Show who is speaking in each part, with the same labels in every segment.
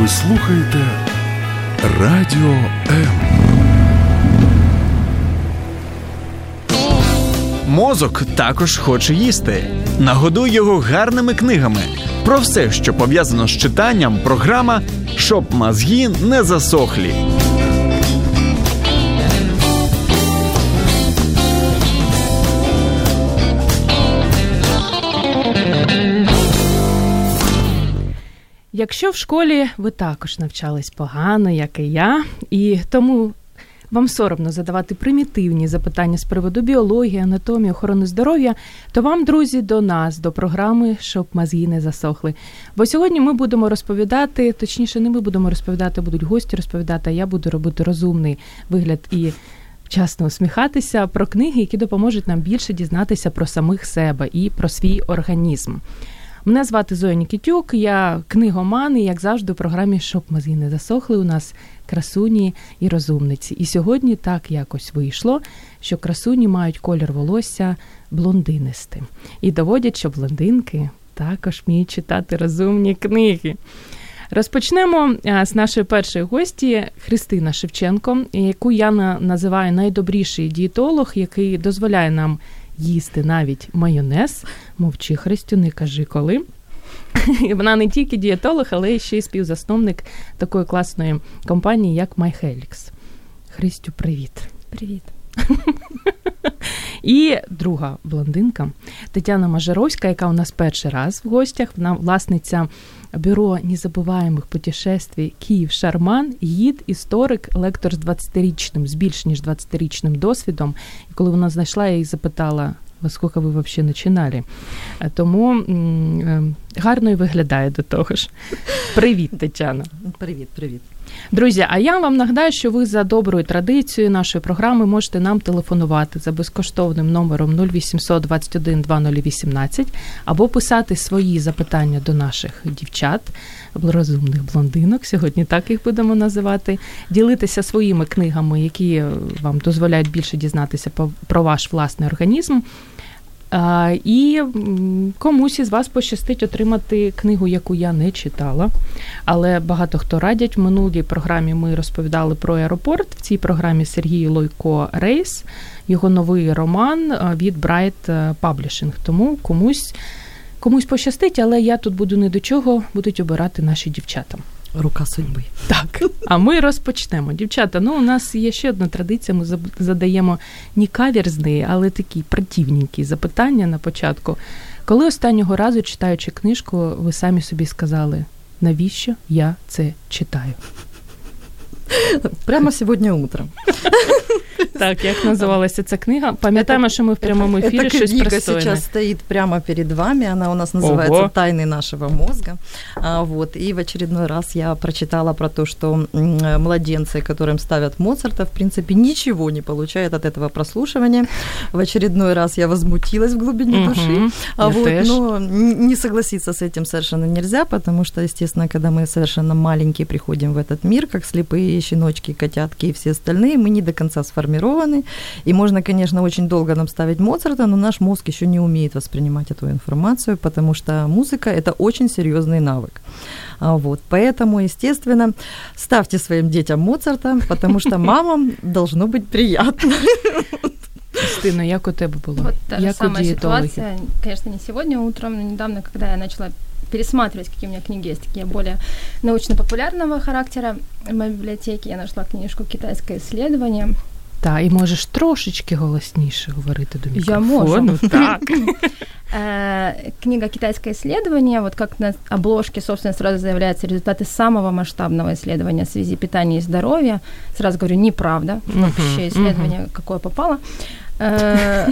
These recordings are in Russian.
Speaker 1: Ви слухаєте Радіо М.
Speaker 2: Мозок також хоче їсти. Нагодуй його гарними книгами. Про все, що пов'язано з читанням, програма щоб мозги не засохлі.
Speaker 3: Якщо в школі ви також навчались погано, як і я, і тому вам соромно задавати примітивні запитання з приводу біології, анатомії, охорони здоров'я, то вам, друзі, до нас, до програми, щоб мозги не засохли. Бо сьогодні ми будемо розповідати, точніше, не ми будемо розповідати, будуть гості розповідати, а я буду робити розумний вигляд і. Вчасно усміхатися про книги, які допоможуть нам більше дізнатися про самих себе і про свій організм. Мене звати Зоя Нікітюк, я книгоман, і як завжди, у програмі Щоб мозги не засохли. У нас красуні і розумниці. І сьогодні так якось вийшло, що красуні мають колір волосся блондинистим. І доводять, що блондинки також вміють читати розумні книги. Розпочнемо з нашої першої гості Христина Шевченко, яку я називаю найдобріший дієтолог, який дозволяє нам їсти навіть майонез. Мовчи, Христю, не кажи коли. Вона не тільки дієтолог, але ще й співзасновник такої класної компанії, як MyHelix. Христю, привіт.
Speaker 4: Привіт.
Speaker 3: І друга блондинка Тетяна Мажаровська, яка у нас перший раз в гостях, вона власниця бюро незабуваємих путешествій Київ Шарман, гід, історик, лектор з 20-річним, з більш ніж 20-річним досвідом. І коли вона знайшла, я її запитала. Во скільки ви взагалі починали? Тому м- гарно і виглядає до того ж. Привіт, Тетяна.
Speaker 4: Привіт, привіт.
Speaker 3: Друзі, а я вам нагадаю, що ви за доброю традицією нашої програми можете нам телефонувати за безкоштовним номером 0800 21 2018 або писати свої запитання до наших дівчат, розумних блондинок. Сьогодні так їх будемо називати, ділитися своїми книгами, які вам дозволяють більше дізнатися про ваш власний організм. І комусь із вас пощастить отримати книгу, яку я не читала. Але багато хто радять. В минулій програмі ми розповідали про аеропорт. В цій програмі Сергій Лойко Рейс, його новий роман від Bright Publishing. Тому комусь комусь пощастить, але я тут буду не до чого, будуть обирати наші дівчата.
Speaker 4: Рука судьби.
Speaker 3: Так, а ми розпочнемо. Дівчата, ну у нас є ще одна традиція. Ми задаємо не каверзні, але такі противненькі запитання на початку. Коли останнього разу, читаючи книжку, ви самі собі сказали, навіщо я це читаю?
Speaker 4: Прямо сьогодні утром.
Speaker 3: Так, як називалася ця книга? Пам'ятаємо, що ми в прямому ефірі щось
Speaker 4: книга
Speaker 3: пристойне.
Speaker 4: сейчас стоит прямо перед вами. Она у нас называется
Speaker 3: Ого.
Speaker 4: «Тайны нашего мозга». А, вот. И в очередной раз я прочитала про то, что м, младенцы, которым ставят Моцарта, в принципе, ничего не получают от этого прослушивания. В очередной раз я возмутилась в глубине
Speaker 3: Мгм.
Speaker 4: души. А
Speaker 3: Я
Speaker 4: вот,
Speaker 3: теж.
Speaker 4: но н- не согласиться с этим совершенно нельзя, потому что, естественно, когда мы совершенно маленькие приходим в этот мир, как слепые щеночки, котятки и все остальные, мы не до конца сформированы. И можно, конечно, очень долго нам ставить Моцарта, но наш мозг еще не умеет воспринимать эту информацию, потому что музыка – это очень серьезный навык. А Вот, поэтому, естественно, ставьте своим детям Моцарта, потому что мамам должно быть приятно.
Speaker 3: Христина, як у тебе було?
Speaker 5: Вот та же
Speaker 3: як у
Speaker 5: самая
Speaker 3: дієтологів?
Speaker 5: ситуация, конечно, не сегодня утром, но недавно, когда я начала пересматривать, какие у меня книги есть, такие более научно-популярного характера в моей библиотеке, я нашла книжку «Китайское исследование».
Speaker 3: Та, і можеш трошечки голосніше говорити до
Speaker 5: Я
Speaker 3: мікрофону.
Speaker 5: можу.
Speaker 3: Так.
Speaker 5: Э, Книга «Китайское исследование», вот как на обложке, собственно, сразу заявляются результаты самого масштабного исследования в связи питания и здоровья. Сразу говорю, неправда, вообще исследование, какое попало. Э,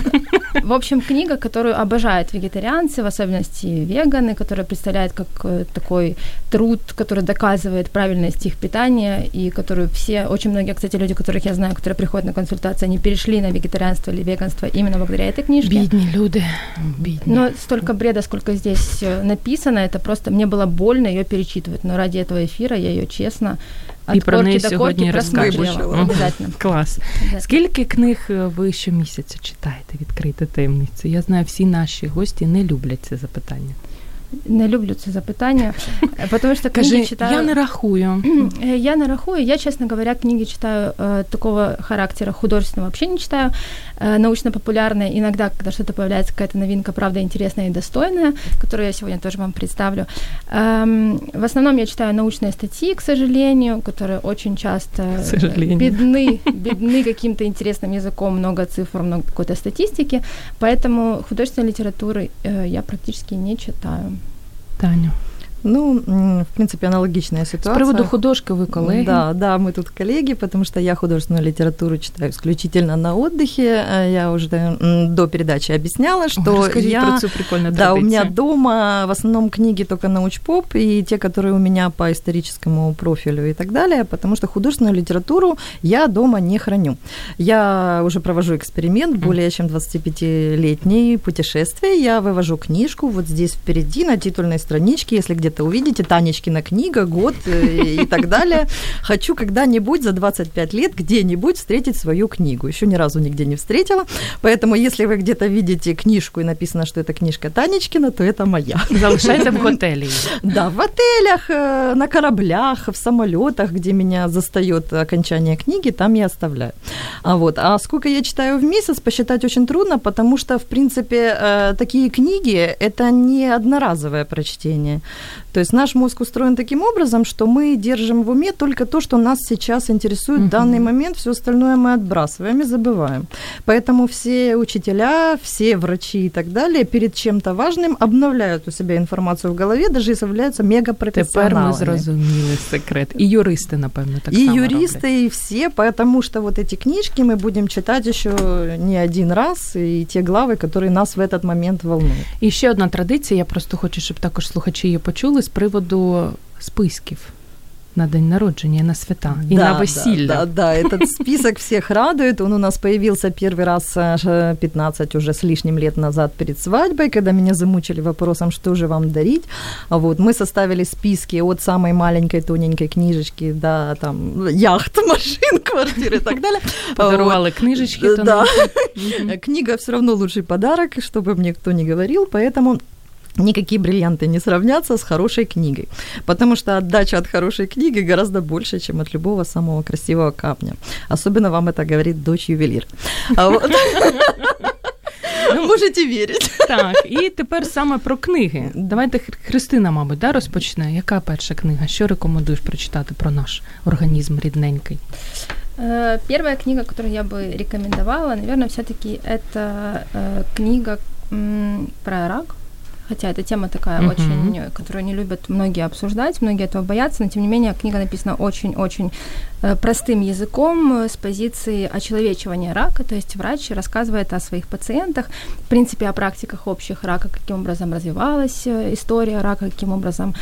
Speaker 5: В общем, книга, которую обожают вегетарианцы, в особенности веганы, которая представляет как э, такой труд, который доказывает правильность их питания, и которую все, очень многие, кстати, люди, которых я знаю, которые приходят на консультации, они перешли на вегетарианство или веганство именно благодаря этой книжке.
Speaker 3: Бідні люди, бідні.
Speaker 5: Но столько бреда, сколько здесь э, написано, это просто мне было больно ее перечитывать. Но ради этого эфира я ее честно
Speaker 3: І
Speaker 5: от
Speaker 3: про неї
Speaker 5: корки до
Speaker 3: сьогодні
Speaker 5: корки просматривала.
Speaker 3: розкажемо.
Speaker 5: Обязательно.
Speaker 3: Клас.
Speaker 5: Обязательно.
Speaker 3: Скільки книг е, ви щомісяця читаєте? Відкрийте таємницю. Я знаю, всі наші гості не люблять це запитання.
Speaker 5: Не люблю це запитання, что
Speaker 3: Кажи,
Speaker 5: книги читаю...
Speaker 3: я не рахую.
Speaker 5: Э, Я не рахую. Я, честно говоря, книги читаю э, такого характера художественного вообще не читаю. Э, научно-популярные иногда, когда что-то появляется, какая-то новинка, правда, интересная и достойная, которую я сегодня тоже вам представлю. Эм, в основном я читаю научные статьи, к сожалению, которые очень часто бедны, бедны каким-то интересным языком, много цифр, много какой-то статистики. Поэтому художественной литературы э, я практически не читаю.
Speaker 3: skaņu.
Speaker 4: Ну, в принципе, аналогичная ситуация.
Speaker 3: приводу художки ви колеги.
Speaker 4: Да, да, мы тут коллеги, потому что я художественную литературу читаю исключительно на отдыхе. Э, Я уже м, до передачи объясняла, что
Speaker 3: розкажіть
Speaker 4: я...
Speaker 3: про цю
Speaker 4: Да, у меня дома в основном книги только научпоп и те, которые у меня по историческому профилю и так далее, потому что художественную литературу я дома не храню. Я уже провожу эксперимент, более чем 25-летние путешествия. Я вывожу книжку вот здесь впереди на титульной страничке, если где-то увидите, Танечкина книга, год э, и так далее. Хочу когда-нибудь за 25 лет где-нибудь встретить свою книгу. Еще ни разу нигде не встретила, поэтому если вы где-то видите книжку и написано, что это книжка Танечкина, то это моя.
Speaker 3: Залишайте в готелі.
Speaker 4: Да, в отелях, э, на кораблях, в самолетах, где меня застает окончание книги, там я оставляю. А вот, а сколько я читаю в месяц, посчитать очень трудно, потому что, в принципе, э, такие книги – это не одноразовое прочтение. То есть наш мозг устроен таким образом, что мы держим в уме только то, что нас сейчас интересует в данный момент, все остальное мы отбрасываем и забываем. Поэтому все учителя, все врачи и так далее перед чем-то важным обновляют у себя информацию в голове, даже если являются
Speaker 3: Тепер ми
Speaker 4: мегапрофессионалами.
Speaker 3: зрозуміли секрет. І юристи, напевно, так
Speaker 4: и
Speaker 3: само
Speaker 4: юристы,
Speaker 3: роблять.
Speaker 4: и все, потому что вот эти книжки мы будем читать еще не один раз, и те главы, которые нас в этот момент волнуют.
Speaker 3: І ще одна традиція, я просто хочу, щоб також слухачі її почули з приводу списків на день народження, і на свята і на весілля.
Speaker 4: Да, да, да, этот список всех радует. Он у нас появился первый раз э, 15 уже с лишним лет назад перед свадьбой, когда меня замучили вопросом, что же вам дарить. А Вот, мы составили списки от самой маленькой тоненькой книжечки до там яхт, машин, квартир и так далее.
Speaker 3: Подарували книжечки, то
Speaker 4: Да.
Speaker 3: нам-
Speaker 4: Книга все равно лучший подарок, чтобы мне кто не говорил, поэтому Никакие бриллианты не сравнятся с хорошей книгой, потому что отдача от хорошей книги гораздо больше, чем от любого самого красивого камня. Особенно вам это говорит дочь ювелир. А вот- Можете верить.
Speaker 3: Так, і тепер саме про книги. Давайте Хр- Христина, мабуть, да, розпочне. Яка перша книга? Що рекомендуєш прочитати про наш організм рідненький?
Speaker 5: Э, Первая книга, которую я бы рекомендовала, наверное, все-таки это э, книга м, про рак. Хотя эта тема такая
Speaker 3: Мгм.
Speaker 5: очень, э, которую не любят многие обсуждать, многие этого боятся, но тем не менее книга написана очень-очень э, простым языком э, с позиции очеловечивания рака, то есть врач рассказывает о своих пациентах, в принципе, о практиках общих рака, каким образом развивалась э, история рака, каким образом,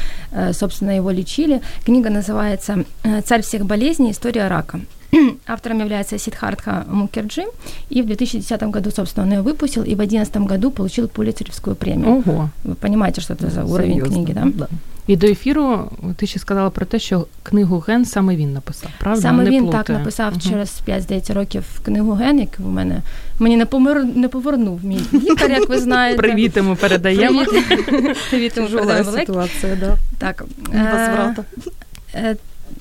Speaker 5: собственно, его лечили. Книга называется «Царь всех болезней. История рака». Автором является Сидхартха Мукерджи, и в 2010 году, собственно, он ее выпустил, и в 2011 году получил Пулицеревскую премию.
Speaker 3: Ого.
Speaker 5: Вы понимаете, что это за уровень
Speaker 4: Серьезно,
Speaker 5: книги, да?
Speaker 4: да.
Speaker 3: І до ефіру ти ще сказала про те, що книгу Ген саме він написав, правда?
Speaker 5: Саме
Speaker 3: Не
Speaker 5: він
Speaker 3: плутаю.
Speaker 5: так написав
Speaker 3: Мгм.
Speaker 5: через 5 здається років книгу Ген, яку в мене мені не помир не повернув мій лікар, як ви знаєте.
Speaker 3: Привіт йому передаємо.
Speaker 5: Привіт. Привіт йому
Speaker 4: Тяжелая
Speaker 5: передаємо великий.
Speaker 4: ситуация, да.
Speaker 5: Так.
Speaker 4: Возврата.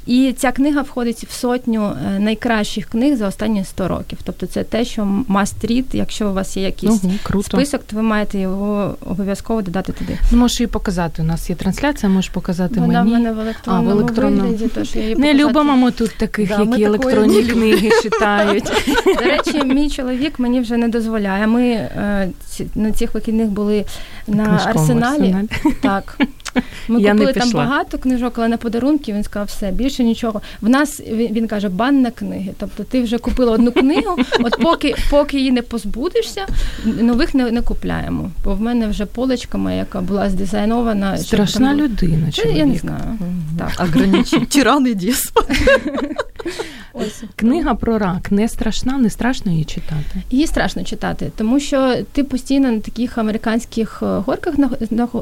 Speaker 5: і ця книга входить в сотню е, найкращих книг за останні 100 років. Тобто це те, що must read, якщо у вас є якийсь
Speaker 3: Ого, круто.
Speaker 5: список, то ви маєте його обов'язково додати туди.
Speaker 3: Ну, можеш її показати. У нас є трансляція, можеш показати
Speaker 5: Вона в мене в електронному,
Speaker 3: А, в електронному.
Speaker 5: вигляді, тож я її
Speaker 3: Не
Speaker 5: показати-
Speaker 3: любимо ми тут таких,
Speaker 4: Да,
Speaker 3: які електронні
Speaker 4: любимо.
Speaker 3: книги читають.
Speaker 5: До речі, мій чоловік мені вже не дозволяє. Ми е, на цих вихідних були на арсеналі.
Speaker 3: арсеналі.
Speaker 5: Так. Ми купили там багато книжок, але на подарунки він сказав, все, більше нічого. В нас він, він каже, бан на книги. Тобто ти вже купила одну книгу, от поки, поки її не позбудешся, нових не, не купляємо. Бо в мене вже полочка моя, яка була здизайнована.
Speaker 3: Страшна
Speaker 5: там
Speaker 3: людина,
Speaker 5: Та Я не знаю. Так.
Speaker 4: Ограничить. Тиран и деспот.
Speaker 5: Ось.
Speaker 3: Книга про рак не страшна, не страшно її читати.
Speaker 5: Її страшно читати, тому що ти постійно на таких американських е, горках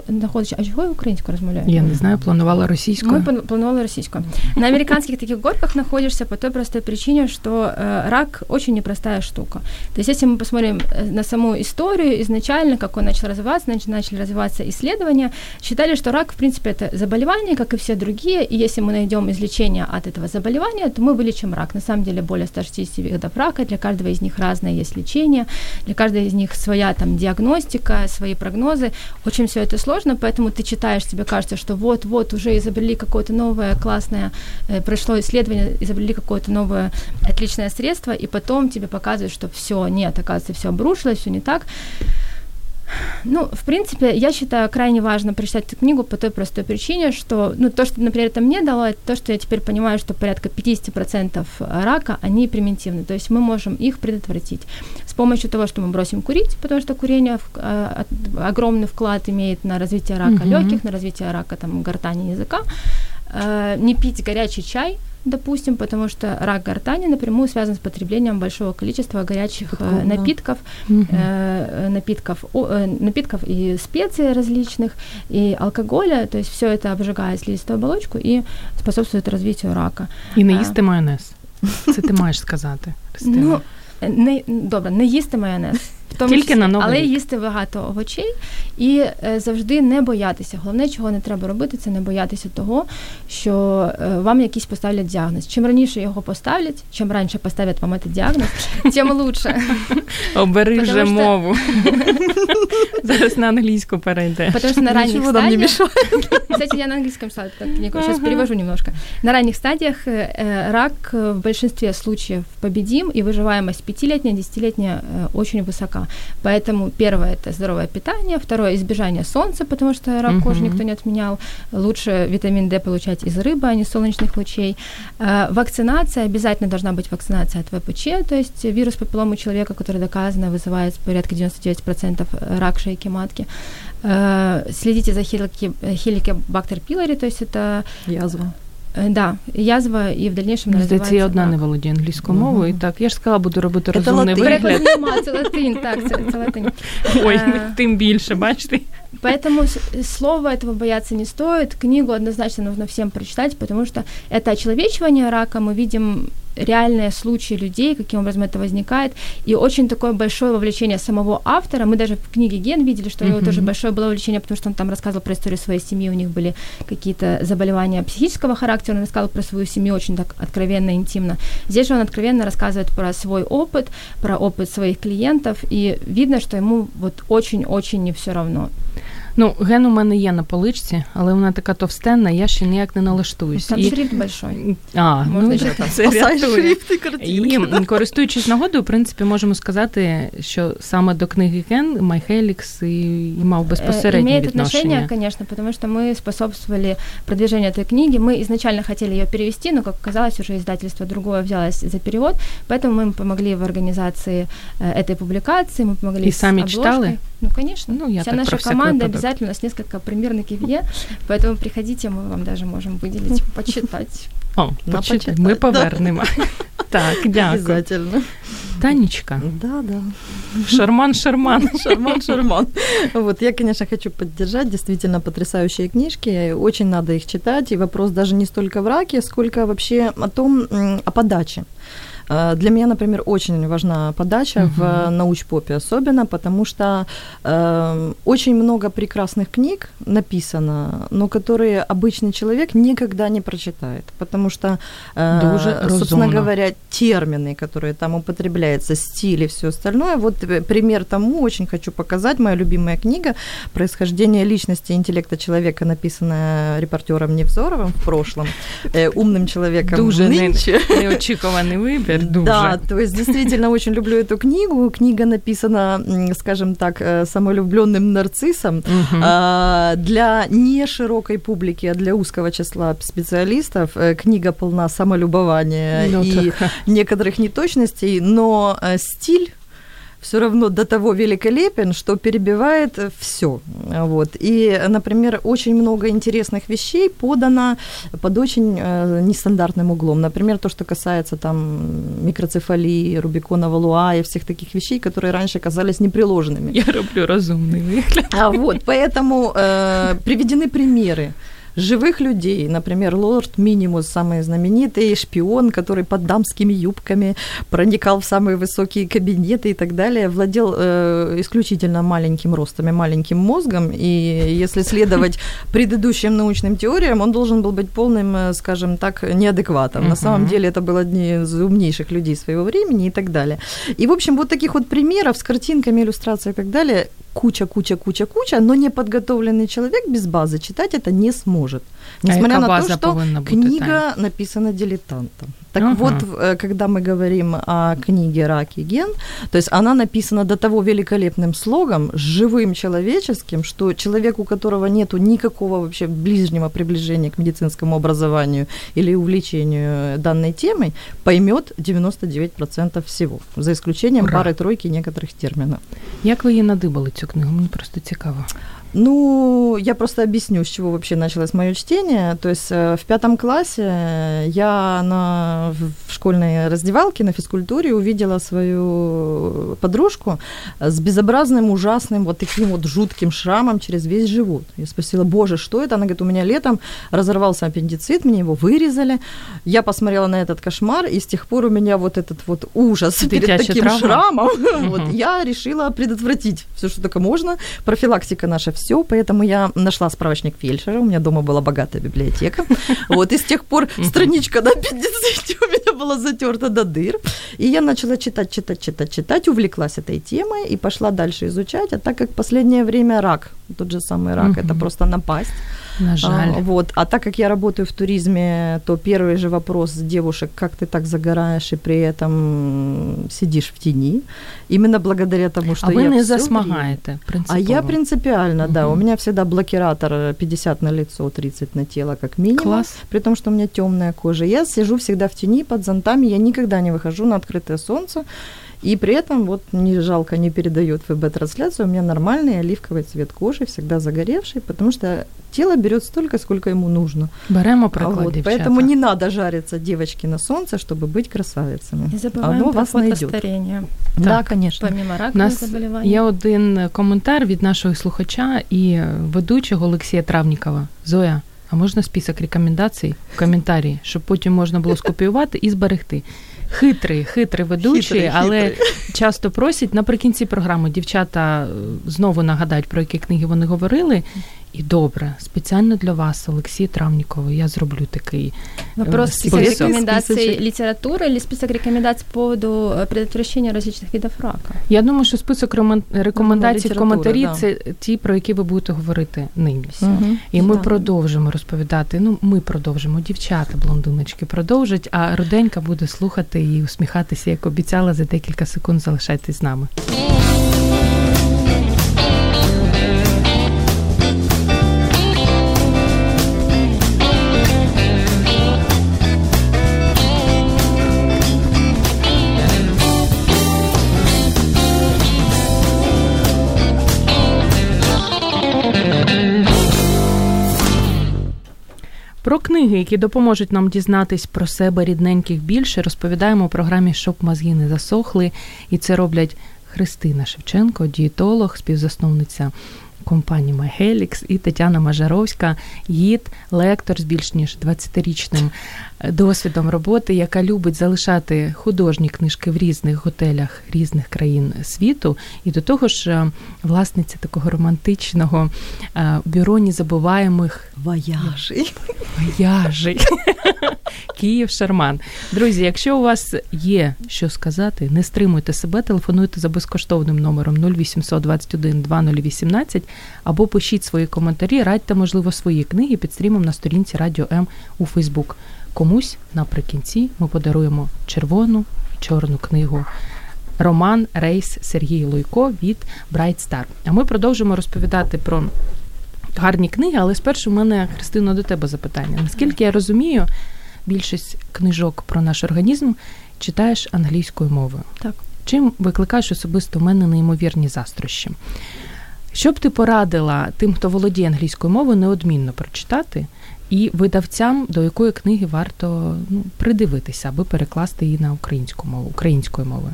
Speaker 5: знаходишся. А чого я українською розмовляю?
Speaker 3: Я не знаю, планувала російською.
Speaker 5: Ми планували російською. На американских таких горках находишься по той простой причине, что э, рак очень непростая штука. То есть, если мы посмотрим э, на саму историю изначально, как он начал развиваться, начали развиваться исследования, считали, что рак, в принципе, это заболевание, как и все другие, и если мы найдем излечение от этого заболевания, то мы вылечим рак. На самом деле более 160 видов рака, для каждого из них разное есть лечение, для каждого из них своя там диагностика, свои прогнозы. Очень все это сложно, поэтому ты читаешь, тебе кажется, что вот-вот уже изобрели какое-то новое классное, прошло исследование, изобрели какое-то новое отличное средство, и потом тебе показывают, что все, нет, оказывается, все обрушилось, все не так. Ну, в принципе, я считаю крайне важно прочитать эту книгу по той простой причине, что, ну, то, что, например, это мне дало, это то, что я теперь понимаю, что порядка 50% рака, они примитивны, то есть мы можем их предотвратить с помощью того, что мы бросим курить, потому что курение э, огромный вклад имеет на развитие рака mm-hmm. легких, на развитие рака там гортани языка, э, не пить горячий чай, допустим, потому что рак гортани напрямую связан с потреблением большого количества горячих Такого, э, напитков, да. э, напитков, э, напитков и специй различных, и алкоголя, то есть все это обжигает слизистую оболочку и способствует развитию рака.
Speaker 3: І не їсти майонез. Це ти маєш сказати.
Speaker 5: Ну, не, добре, не їсти майонез.
Speaker 3: В тому Тільки числі, на новий
Speaker 5: але
Speaker 3: рік.
Speaker 5: їсти багато овочей і е, завжди не боятися. Головне, чого не треба робити, це не боятися того, що е, вам якийсь поставлять діагноз. Чим раніше його поставлять, чим раніше поставлять вам цей діагноз, тим лучше.
Speaker 3: Обери вже мову. Зараз на англійську перейде.
Speaker 5: Потому что на ранних стадиях... Кстати, я на английском читала эту книгу, сейчас перевожу немножко. На ранних стадиях э, рак в большинстве случаев победим, и выживаемость пятилетняя, десятилетняя э, очень высока. Поэтому первое – это здоровое питание, второе – избежание солнца, потому что рак кожи никто не отменял. Лучше витамин D получать из рыбы, а не солнечных лучей. Э, вакцинация, обязательно должна быть вакцинация от ВПЧ, то есть вирус папилломы человека, который доказано вызывает порядка 99% рак шейки матки. Э, следите за хеликобактер пилори, то есть это...
Speaker 4: Язва.
Speaker 5: Э, да, язва і в дальнейшем
Speaker 3: Здається, я одна не володію англійською мовою. І так, я ж сказала, буду робити розумний вигляд.
Speaker 5: Це латинь, так, це, це латинь.
Speaker 3: Ой, тим більше, бачите.
Speaker 5: Поэтому слова этого бояться не стоит. Книгу однозначно нужно всем прочитать, потому что это очеловечивание рака. Мы видим реальные случаи людей, каким образом это возникает, и очень такое большое вовлечение самого автора. Мы даже в книге Ген видели, что у него тоже большое было вовлечение, потому что он там рассказывал про историю своей семьи, у них были какие-то заболевания психического характера, он рассказывал про свою семью очень так откровенно, интимно. Здесь же он откровенно рассказывает про свой опыт, про опыт своих клиентов, и видно, что ему вот очень-очень не все равно.
Speaker 3: Ну, ген у мене є на поличці, але вона така товстенна, я ще ніяк не налаштуюсь.
Speaker 5: Там і... шрифт большой.
Speaker 3: А,
Speaker 5: Можна
Speaker 3: ну, це рятує. І користуючись нагодою, в принципі, можемо сказати, що саме до книги Ген Майхелікс і, і мав безпосереднє
Speaker 5: Имеет
Speaker 3: відношення.
Speaker 5: отношение, конечно, потому что мы способствовали продвижению этой книги. Мы изначально хотели ее перевести, но, как оказалось, уже издательство другое взялось за перевод, поэтому мы помогли в организации этой публикации, мы помогли
Speaker 3: И сами
Speaker 5: обложкой.
Speaker 3: читали?
Speaker 5: Ну, конечно.
Speaker 3: Ну, я
Speaker 5: Вся наша команда обязательно, у нас несколько примерных ивье, поэтому приходите, мы вам даже можем выделить, почитать.
Speaker 3: О, почитать. Ми повернемо. Так, дякую.
Speaker 4: Обязательно.
Speaker 3: Танечка.
Speaker 4: Да, да.
Speaker 3: Шарман, шарман.
Speaker 4: Шарман, шарман. Вот, я, конечно, хочу поддержать. Действительно потрясающие книжки. Очень надо их читать. И вопрос даже не столько в раке, сколько вообще о том, о подаче. Э, для меня, например, очень важна подача uh-huh. в научпопе особенно, потому что э, очень много прекрасных книг написано, но которые обычный человек никогда не прочитает, потому что, э,
Speaker 3: Дуже
Speaker 4: собственно говоря, термины, которые там употребляются, стиль и все остальное. Вот э, пример тому очень хочу показать. Моя любимая книга «Происхождение личности и интеллекта человека», написанная репортером Невзоровым в прошлом, э, умным человеком
Speaker 3: Дуже
Speaker 4: нынче.
Speaker 3: неочікуваний вибір. Дуже.
Speaker 4: Да, то есть действительно очень люблю эту книгу. Книга написана, скажем так, э, самолюбленным нарциссом
Speaker 3: Угу.
Speaker 4: для не широкой публики, а для узкого числа специалистов. Э, Книга полна самолюбования
Speaker 3: Ну,
Speaker 4: и
Speaker 3: так.
Speaker 4: некоторых неточностей, но э, стиль все равно до того великолепен, что перебивает все. Вот. И, например, очень много интересных вещей подано под очень э, нестандартным углом. Например, то, что касается там микроцефалии, Рубикона Валуа и всех таких вещей, которые раньше казались неприложенными.
Speaker 3: Я роблю разумный выгляд.
Speaker 4: А вот, поэтому э, приведены примеры живых людей. Например, лорд Минимус, самый знаменитый шпион, который под дамскими юбками проникал в самые высокие кабинеты и так далее, владел э, исключительно маленьким ростом и маленьким мозгом. И если следовать предыдущим научным теориям, он должен был быть полным, э, скажем так, неадекватом. На самом деле это был один из умнейших людей своего времени и так далее. И, в общем, вот таких вот примеров с картинками, иллюстрацией и так далее куча, куча, куча, куча, но неподготовленный человек без базы читать это не сможет. Несмотря
Speaker 3: а
Speaker 4: на то, что книга
Speaker 3: там?
Speaker 4: написана дилетантом. Так ага. вот, э, когда мы говорим о книге «Рак и ген», то есть она написана до того великолепным слогом, живым человеческим, что человек, у которого нет никакого вообще ближнего приближения к медицинскому образованию или увлечению данной темой, поймет 99% всего, за исключением пары-тройки некоторых терминов.
Speaker 3: Как вы її надибали цю книгу? Мені просто цікаво.
Speaker 4: Ну, я просто объясню, с чего вообще началось мое чтение. То есть э, в пятом классе я на, в школьной раздевалке на физкультуре увидела свою подружку с безобразным, ужасным, вот таким вот жутким шрамом через весь живот. Я спросила, боже, что это? Она говорит, у меня летом разорвался аппендицит, мне его вырезали. Я посмотрела на этот кошмар, и с тех пор у меня вот этот вот ужас перед таким травма. шрамом. Вот я решила предотвратить все, что только можно. Профилактика наша все, поэтому я нашла справочник фельдшера, у меня дома была богатая библиотека, вот, и с тех пор страничка на аппендиците у меня была затерта до дыр, и я начала читать, читать, читать, читать, увлеклась этой темой и пошла дальше изучать, а так как последнее время рак, тот же самый рак, это просто напасть,
Speaker 3: на жаль.
Speaker 4: А, вот. а так как я работаю в туризме, то первый же вопрос девушек, как ты так загораешь и при этом сидишь в тени, именно благодаря тому, что
Speaker 3: а
Speaker 4: я
Speaker 3: вы не засмагаете,
Speaker 4: А я принципиально, угу. да, у меня всегда блокиратор 50 на лицо, 30 на тело как минимум,
Speaker 3: Класс.
Speaker 4: при том, что у меня темная кожа. Я сижу всегда в тени под зонтами, я никогда не выхожу на открытое солнце, и при этом, вот не жалко, не передает ВБ-трансляцию, у меня нормальный оливковый цвет кожи, всегда загоревший, потому что тело берет столько, сколько ему нужно.
Speaker 3: Беремо приклад,
Speaker 4: вот, Поэтому не надо жариться девочки на солнце, чтобы быть красавицами.
Speaker 5: Не забуваємо Оно про вас фотостаріння.
Speaker 4: Так. Да, конечно.
Speaker 5: Помимо ракових заболівань.
Speaker 3: Є один коментар від нашого слухача і ведучого Олексія Травнікова. Зоя, а можна список рекомендацій в коментарі, щоб потім можна було скопіювати і зберегти хитрий, хитрий ведучий, хитрий, але хитрий. часто просять наприкінці програми дівчата знову нагадають, про які книги вони говорили. І добре, спеціально для вас, Олексій Травніковий, я зроблю такий
Speaker 5: Вопрос список, список рекомендаций список. литературы или список рекомендаций по поводу предотвращения различных видов рака?
Speaker 3: Я думаю, що список рекомендацій в коментарі да. це ті, про які ви будете говорити нині. Угу. І ми да. продовжимо розповідати. Ну, ми продовжимо, дівчата, блондиночки продовжать, а Руденька буде слухати і усміхатися, як обіцяла за декілька секунд залишайтесь з нами. Про книги, які допоможуть нам дізнатись про себе рідненьких більше, розповідаємо у програмі Щоб мозги не засохли. І це роблять Христина Шевченко, дієтолог, співзасновниця компанії MyHelix і Тетяна Мажаровська, гід, лектор з більш ніж 20-річним досвідом роботи, яка любить залишати художні книжки в різних готелях різних країн світу, і до того ж, е, власниця такого романтичного е, бюро незабуваємих
Speaker 4: вояжей.
Speaker 3: Вояжей. Київ Шарман. Друзі, якщо у вас є що сказати, не стримуйте себе, телефонуйте за безкоштовним номером 0800 21 2018 або пишіть свої коментарі, радьте, можливо, свої книги під стрімом на сторінці Радіо М у Фейсбук. Комусь наприкінці ми подаруємо червону і чорну книгу. Роман Рейс Сергій Луйко від Bright Star. А ми продовжимо розповідати про гарні книги, але спершу в мене, Христино, до тебе запитання. Наскільки я розумію, більшість книжок про наш організм читаєш англійською мовою.
Speaker 5: Так.
Speaker 3: чим викликаєш особисто у мене неймовірні застрощі. Що б ти порадила тим, хто володіє англійською мовою, неодмінно прочитати, і видавцям, до якої книги варто ну, придивитися, аби перекласти її на українську мову, українською мовою?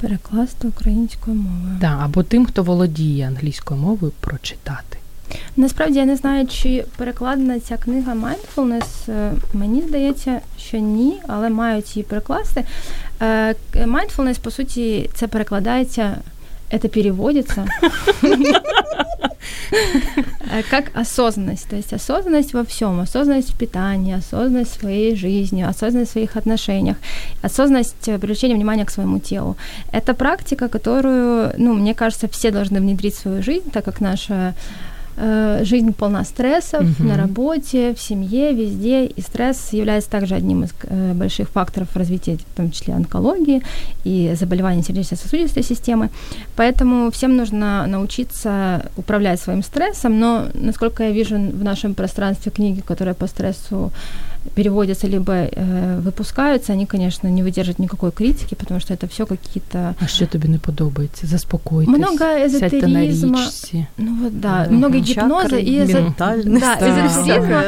Speaker 5: Перекласти українською мовою.
Speaker 3: Так, або тим, хто володіє англійською мовою, прочитати.
Speaker 5: Насправді я не знаю, чи перекладена ця книга Mindfulness. Е, мені здається, що ні, але мають її перекласти. Е, Mindfulness, по суті, це перекладається. Это переводится как осознанность. То есть осознанность во всем. Осознанность в питании, осознанность в своей жизни, осознанность в своих отношениях, осознанность привлечения внимания к своему телу. Это практика, которую, ну, мне кажется, все должны внедрить в свою жизнь, так как наша Э, жизнь полна стрессов угу. на работе, в семье, везде, и стресс является также одним из э, больших факторов развития, в том числе онкологии и заболеваний сердечно-сосудистой системы. Поэтому всем нужно научиться управлять своим стрессом, но, насколько я вижу в нашем пространстве книги, которые по стрессу переводятся либо э, выпускаются, они, конечно, не выдержат никакой критики, потому что это все какие-то...
Speaker 3: А что тебе не подобається? Заспокойтесь.
Speaker 5: Много эзотеризма. Ну вот да, mm-hmm. много гипноза и эзо... да, эзотеризма.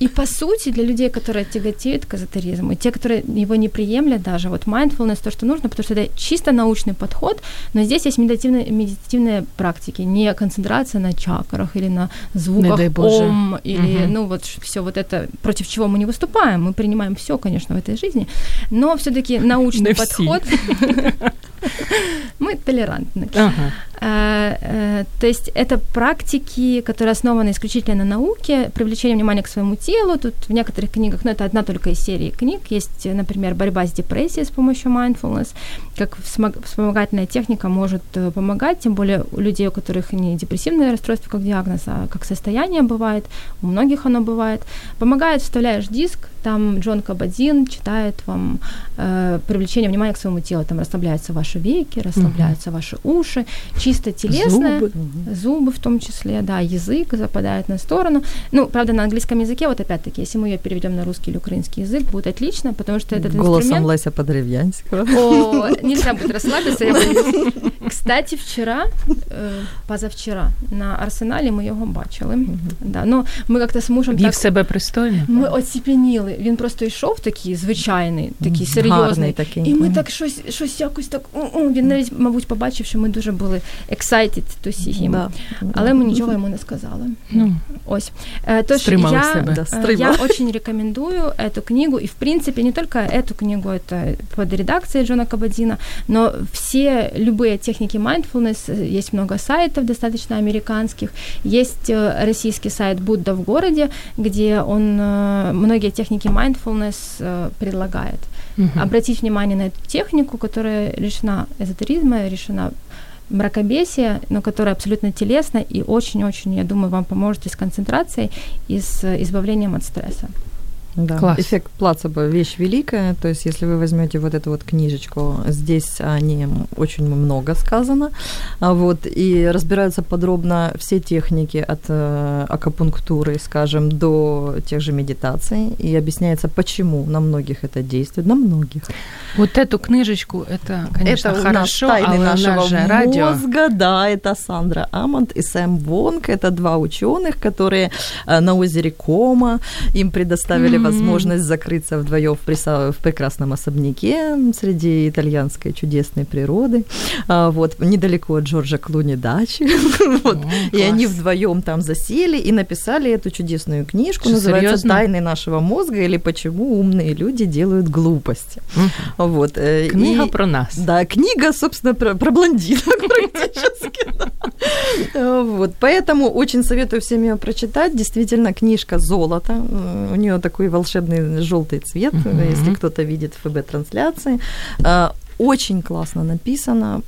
Speaker 5: И по сути для людей, которые тяготеют к эзотеризму, те, которые его не приемлят даже, вот mindfulness то, что нужно, потому что это чисто научный подход, но здесь есть медитативные, медитативные практики, не концентрация на чакрах или на звуках ом, или, mm-hmm. ну вот все вот это, против чего мы не выступаем, мы принимаем все, конечно, в этой жизни, но все-таки научный подход. Мы толерантны. Ага. Э, э, то есть это практики, которые основаны исключительно на науке, привлечение внимания к своему телу. Тут в некоторых книгах, ну это одна только из серии книг, есть, например, борьба с депрессией с помощью mindfulness, как вспомогательная техника может э, помогать, тем более у людей, у которых не депрессивное расстройство как диагноз, а как состояние бывает, у многих оно бывает. Помогает, вставляешь диск, там Джон Кабадин читает вам э, привлечение внимания к своему телу, там расслабляются ваши веки, расслабляются угу. ваши уши, чисто телесное, зубы. зубы в том числе, да, язык западает на сторону. Ну, правда, на английском языке, вот опять-таки, если мы ее переведем на русский или украинский язык, будет отлично, потому что этот
Speaker 4: Голосом
Speaker 5: инструмент...
Speaker 4: Леся Подревьянского.
Speaker 5: О, нельзя будет расслабиться. Я Кстати, вчера, э, позавчера на Арсенале мы его бачили. Да, но мы как-то з мужем
Speaker 3: Вів так... себе пристойно.
Speaker 5: Ми оціпеніли. Він просто йшов такий звичайний, такий серйозний. Такий. І ми так щось, щось якось так. Він навіть, мабуть, побачив, що ми дуже були excited to see him. Да. Але ми нічого йому не сказали. Ну, Ось. Тож я,
Speaker 3: себе.
Speaker 5: я очень рекомендую эту книгу. И, в принципе, не только эту книгу, это под редакцией Джона Кабадина, но все любые техники mindfulness, есть много сайтов достаточно американских, есть российский сайт Будда в городе, где он многие техники mindfulness предлагает. Угу. Обратить внимание на эту технику, которая решена эзотеризма, решена мракобесие, но которое абсолютно телесно и очень-очень, я думаю, вам поможет и с концентрацией, и с избавлением от стресса.
Speaker 4: Да. Класс. Эффект плацебо – вещь великая. То есть, если вы возьмете вот эту вот книжечку, здесь о ней очень много сказано. А вот, и разбираются подробно все техники от э, акупунктуры, скажем, до тех же медитаций. И объясняется, почему на многих это действует. На многих.
Speaker 3: Вот эту книжечку, это, конечно,
Speaker 4: это
Speaker 3: хорошо,
Speaker 4: тайны нашего радио. мозга. Да, это Сандра Амонт и Сэм Вонг. Это два ученых, которые э, на озере Кома им предоставили возможность закрыться вдвоем в, в прекрасном особняке среди итальянской чудесной природы, а, вот, недалеко от Джорджа Клуни дачи. вот. И они вдвоем там засели и написали эту чудесную книжку, Что, называется серьезно? «Тайны нашего мозга» или «Почему умные люди делают глупости».
Speaker 3: Угу. Вот. Э, книга и, про нас.
Speaker 4: Да, книга, собственно, про, про блондинок практически. Вот. Поэтому очень советую всем ее прочитать. Действительно, книжка «Золото». У нее такой волшебный желтый цвет, uh-huh. если кто-то видит ФБ-трансляции. А, очень классно написано,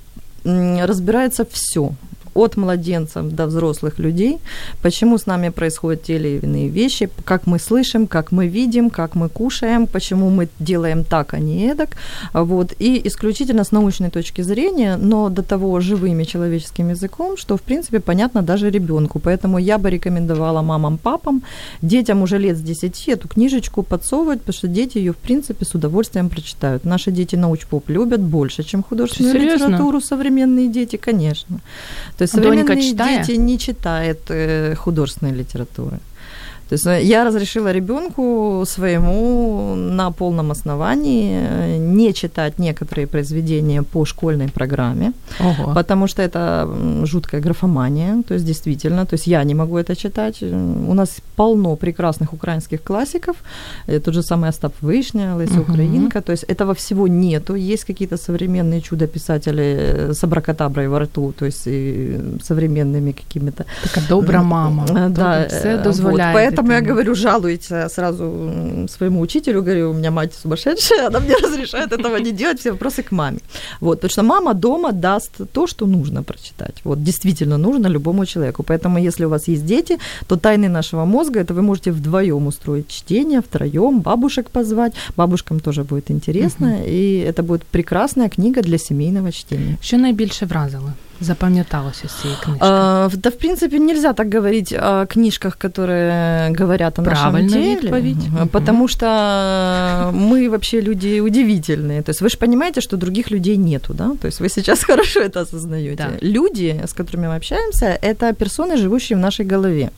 Speaker 4: разбирается все от младенцев до взрослых людей, почему с нами происходят те или иные вещи, как мы слышим, как мы видим, как мы кушаем, почему мы делаем так, а не эдак. Вот. И исключительно с научной точки зрения, но до того живым и человеческим языком, что, в принципе, понятно даже ребенку. Поэтому я бы рекомендовала мамам, папам, детям уже лет с 10 эту книжечку подсовывать, потому что дети ее, в принципе, с удовольствием прочитают. Наши дети научпоп любят больше, чем художественную
Speaker 3: Серьезно?
Speaker 4: литературу, современные дети, конечно. То есть
Speaker 3: Донька
Speaker 4: современные
Speaker 3: читает?
Speaker 4: дети не читают э, художественной литературы. То есть э, я разрешила ребенку своему на полном основании э, не читать некоторые произведения по школьной программе,
Speaker 3: Ого.
Speaker 4: потому что это жуткая графомания, то есть действительно, то есть я не могу это читать. Э, У нас полно прекрасных украинских классиков, тот же самый Остап Вышня, Леся
Speaker 3: Мгм.
Speaker 4: Украинка, то есть этого всего нету. Есть какие-то современные чудо-писатели с абракадаброй во рту, то есть и современными какими-то
Speaker 3: Така добра мама.
Speaker 4: Да,
Speaker 3: все дозволяє.
Speaker 4: вот. Поэтому я говорю, жалуется сразу своему учителю, говорю, у меня мать сумасшедшая, она мне разрешает этого не делать, все вопросы к маме. Вот, потому что мама дома даст то, что нужно прочитать. Вот, действительно нужно любому человеку. Поэтому, если у вас есть дети, то тайны нашего мозга, это вы можете вдвоем устроить чтение, втроем, бабушек позвать. Бабушкам тоже будет интересно, и это будет прекрасная книга для семейного чтения.
Speaker 3: Що найбільше вразило? Запам'яталося з цієї книжки?
Speaker 4: А, да, в принципе, нельзя так говорить о книжках, которые говорят о нашем
Speaker 3: Правильно
Speaker 4: теле,
Speaker 3: відповідь. Мгм.
Speaker 4: потому что мы вообще люди удивительные. То есть вы же понимаете, что других людей нету, да? То есть вы сейчас хорошо это осознаете.
Speaker 3: Да.
Speaker 4: Люди, с которыми мы общаемся, это персоны, живущие в нашей голове.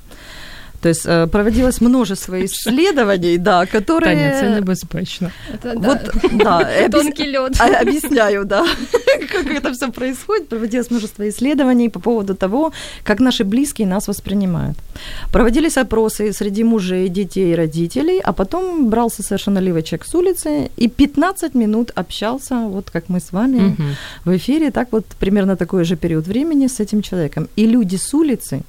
Speaker 4: То есть э, проводилось множество исследований, да, которые...
Speaker 3: Таня, це небезпечно.
Speaker 5: Это,
Speaker 4: Вот, да,
Speaker 5: Тонкий лед.
Speaker 4: а- Объясняю, да, как это все происходит. Проводилось множество исследований по поводу того, как наши близкие нас воспринимают. Проводились опросы среди мужей, детей, родителей, а потом брался совершенно ливый человек с улицы и 15 минут общался, вот как мы с вами в эфире, так вот примерно такой же период времени с этим человеком. И люди с улицы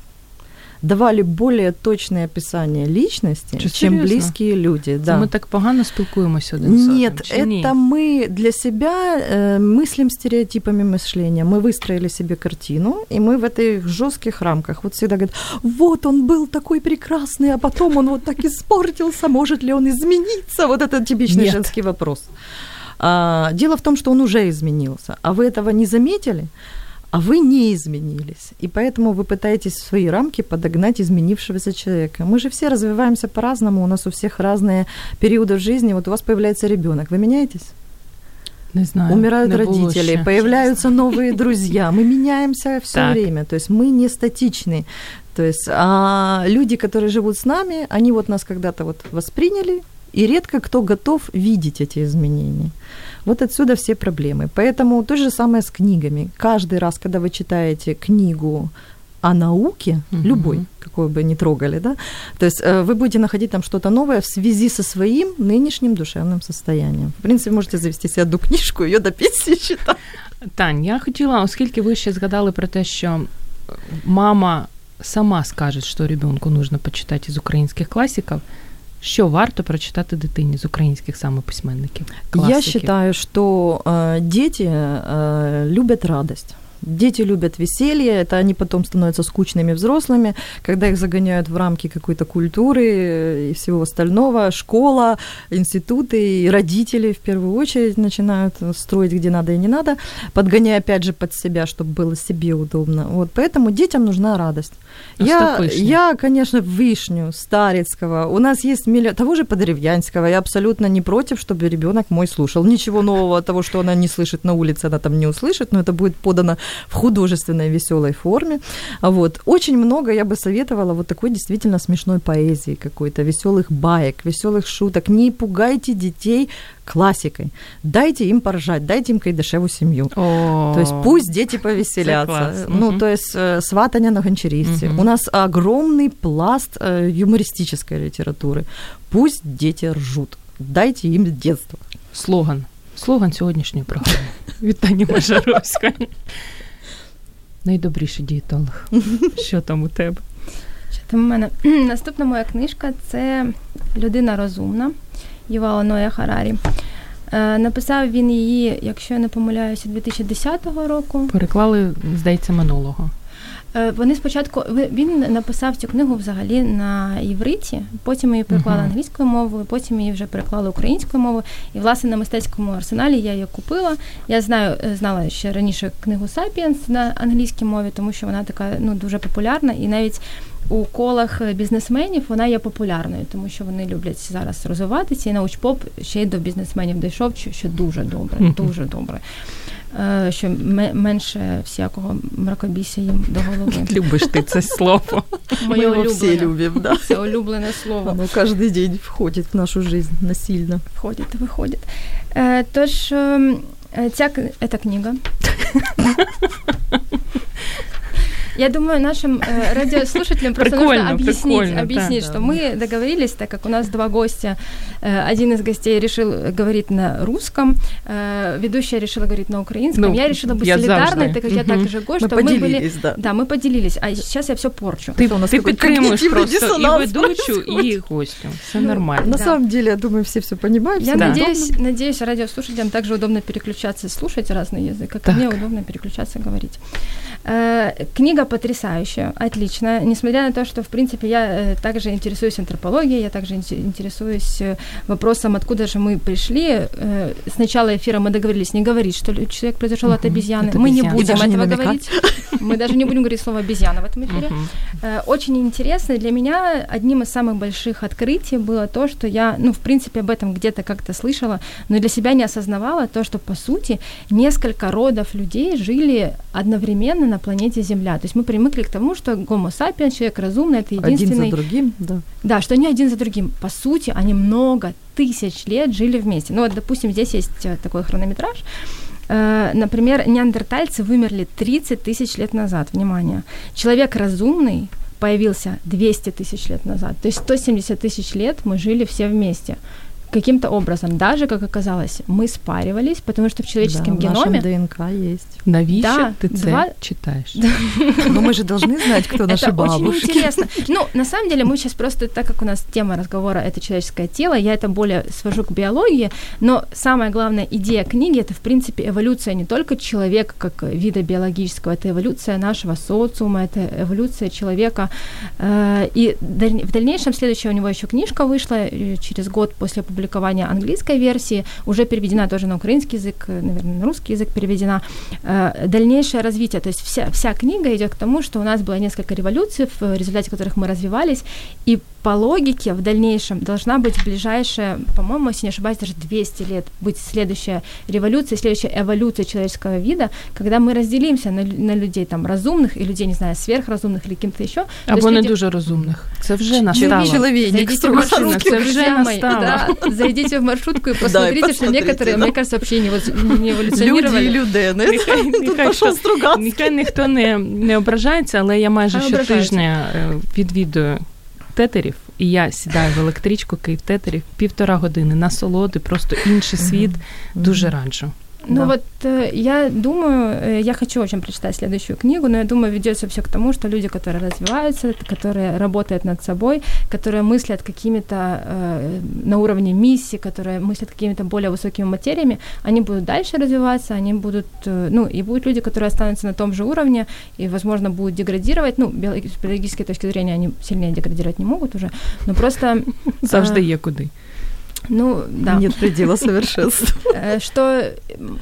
Speaker 4: давали более точное описание личности,
Speaker 3: Что,
Speaker 4: чем
Speaker 3: серьезно?
Speaker 4: близкие люди.
Speaker 3: Це
Speaker 4: Да.
Speaker 3: ми так погано спілкуємося один з одним,
Speaker 4: Нет,
Speaker 3: чи ні?
Speaker 4: это мы для себя э, мыслим стереотипами мышления. Мы выстроили себе картину, и мы в этих жестких рамках вот всегда говорят, вот он был такой прекрасный, а потом он вот так испортился, может ли он измениться? Вот это типичный
Speaker 3: Нет.
Speaker 4: женский вопрос. А, дело в том, что он уже изменился, а вы этого не заметили, А вы не изменились. И поэтому вы пытаетесь в свои рамки подогнать изменившегося человека. Мы же все развиваемся по-разному, у нас у всех разные периоды в жизни. Вот у вас появляется ребенок, вы меняетесь?
Speaker 3: Не знаю.
Speaker 4: Умирают
Speaker 3: не було
Speaker 4: родители,
Speaker 3: ще.
Speaker 4: появляются новые друзья. Мы меняемся все
Speaker 3: Так.
Speaker 4: время. То есть мы не статичны. То есть а люди, которые живут с нами, они вот нас когда-то вот восприняли, и редко кто готов видеть эти изменения. Вот отсюда все проблемы. Поэтому то же самое с книгами. Каждый раз, когда вы читаете книгу о науке,
Speaker 3: Мгм.
Speaker 4: любой, какой бы ни трогали, да, то есть э, вы будете находить там что-то новое в связи со своим нынешним душевным состоянием. В принципе, можете завести себе одну книжку, ее до пенсии читать.
Speaker 3: Тань, я хотіла, оскільки ви ще згадали про те, що мама сама скаже, що ребенку нужно почитати із українських класиків, що варто прочитати дитині з українських саме письменників?
Speaker 4: Я
Speaker 3: класиків?
Speaker 4: считаю, что э, дети э, любят радость. Дети любят веселье, это они потом становятся скучными взрослыми, когда их загоняют в рамки какой-то культуры и всего остального, школа, институты и родители в первую очередь начинают строить где надо и не надо, подгоняя опять же под себя, чтобы было себе удобно. Вот поэтому детям нужна радость. Я,
Speaker 3: Остап Вишня.
Speaker 4: я, конечно, вишню Старицкого. У нас есть миллион... Того же Подревьянского. Я абсолютно не против, чтобы ребенок мой слушал. Ничего нового того, что она не слышит на улице, она там не услышит, но это будет подано в художественной веселой форме. А Вот. Очень много я бы советовала вот такой действительно смешной поэзии какой-то, веселых баек, веселых шуток. Не пугайте детей классикой. Дайте им поржать, дайте им кайдашеву семью.
Speaker 3: О,
Speaker 4: То есть пусть дети повеселятся.
Speaker 3: класс.
Speaker 4: Ну,
Speaker 3: Мгм.
Speaker 4: то есть э, сватання на гончарівці.
Speaker 3: Мгм.
Speaker 4: У нас огромный пласт э, юмористической литературы. Пусть дети ржут. Дайте им детство.
Speaker 3: слоган. Слоган сьогоднішньої програми. Вітання Мажаровської. Найдобріший дієтолог. Що там у тебе?
Speaker 5: Що там у мене? Наступна моя книжка це Людина розумна Ювала Ноя Харарі. Е, Написав він її, якщо я не помиляюся, 2010 року.
Speaker 3: Переклали, здається, минулого.
Speaker 5: Е, вони спочатку він написав цю книгу взагалі на євриті, потім її переклали uh-huh. англійською мовою, потім її вже переклали українською мовою. І власне на мистецькому арсеналі я її купила. Я знаю, е, знала ще раніше книгу Сапіенс на англійській мові, тому що вона така ну дуже популярна, і навіть у колах бізнесменів вона є популярною, тому що вони люблять зараз розвиватися. І научпоп ще й до бізнесменів дійшов, що дуже добре, дуже добре. Е, що менше всякого мракобісся їм до голови.
Speaker 3: Любиш ти це слово.
Speaker 5: Моє його
Speaker 4: всі любимо, да?
Speaker 5: Це улюблене слово.
Speaker 4: Воно кожен день входить в нашу життя насильно.
Speaker 5: Входить, виходить. Е, тож, ем, е, ця, ця книга Я думаю, нашим э, радиослушателям просто нужно объяснить, объяснить да, что да. мы договорились, так как у нас два гостя. Э, один из гостей решил говорить на русском, э, ведущая решила говорить на украинском. Ну, я решила быть я солидарной, завжди. так как угу. я также гость,
Speaker 4: мы
Speaker 5: что
Speaker 4: мы
Speaker 5: были...
Speaker 4: Да.
Speaker 5: да, мы поделились. А сейчас я все порчу.
Speaker 3: Ты, у нас ты підтримуєш просто и ведущую, и гостю. Все ну, нормально.
Speaker 4: На да. самом деле, я думаю, все все понимают.
Speaker 5: Я да. надеюсь, надеюсь, радиослушателям также удобно переключаться и слушать разный язык, как так. мне удобно переключаться и говорить. Книга потрясающая, отличная, несмотря на то, что, в принципе, я э, также интересуюсь антропологией, я также интересуюсь э, вопросом, откуда же мы пришли. Э, с начала эфира мы договорились не говорить, что человек произошел от обезьяны. мы не будем этого не говорить. Мы даже не будем говорить слово обезьяна в этом эфире. Очень интересно. Для меня одним из самых больших открытий было то, что я, ну, в принципе, об этом где-то как-то слышала, но для себя не осознавала то, что, по сути, несколько родов людей жили одновременно на планете Земля. То есть мы привыкли к тому, что гомо сапиенс, человек разумный, это единственный...
Speaker 4: Один за другим, да.
Speaker 5: Да, что они один за другим. По сути, они много тысяч лет жили вместе. Ну вот, допустим, здесь есть э, такой хронометраж. Э, например, неандертальцы вымерли 30 тысяч лет назад. Внимание. Человек разумный появился 200 тысяч лет назад. То есть 170 тысяч лет мы жили все вместе каким-то образом, даже, как оказалось, мы спаривались, потому что в человеческом
Speaker 4: да,
Speaker 5: геноме...
Speaker 4: В ДНК есть.
Speaker 3: Навіщо да, ты два... читаешь?
Speaker 4: Но мы же должны знать, кто наши бабушки.
Speaker 5: Это очень интересно. Ну, на самом деле, мы сейчас просто, так как у нас тема разговора – это человеческое тело, я это более свожу к биологии, но самая главная идея книги – это, в принципе, эволюция не только человека как вида биологического, это эволюция нашего социума, это эволюция человека. Э, и в дальнейшем, следующая у него еще книжка вышла э, через год после публикации опубликования английской версии, уже переведена тоже на украинский язык, наверное, на русский язык переведена. Э, дальнейшее развитие, то есть вся, вся книга идет к тому, что у нас было несколько революций, в результате которых мы развивались, и по логике в дальнейшем должна быть ближайшая, по-моему, если не ошибаюсь, даже 200 лет быть следующая революция, следующая эволюция человеческого вида, когда мы разделимся на, на людей там разумных и людей, не знаю, сверхразумных или кем-то еще.
Speaker 3: Або не люди... дуже розумних. Це вже настало.
Speaker 4: Человек,
Speaker 5: це вже настало. Да, зайдите в маршрутку и посмотрите, да, что некоторые, мне кажется, вообще не, не еволюционировали.
Speaker 4: Люди і людини.
Speaker 3: Нехай ніхто не, не ображається, але я майже щотижня відвідую тетерів, і я сідаю в електричку Київ тетерів півтора години насолоди, просто інший світ. Дуже раджу.
Speaker 5: Ну да. вот э, я думаю, э, я хочу очень прочитать следующую книгу, но я думаю, ведется все к тому, что люди, которые развиваются, которые работают над собой, которые мыслят какими-то э, на уровне миссии, которые мыслят какими-то более высокими материями, они будут дальше развиваться, они будут, э, ну, и будут люди, которые останутся на том же уровне и, возможно, будут деградировать. Ну, с биологической точки зрения они сильнее деградировать не могут уже, но просто...
Speaker 3: Завжди є куди.
Speaker 5: Ну, да.
Speaker 4: Нет предела совершенства.
Speaker 5: Э, что,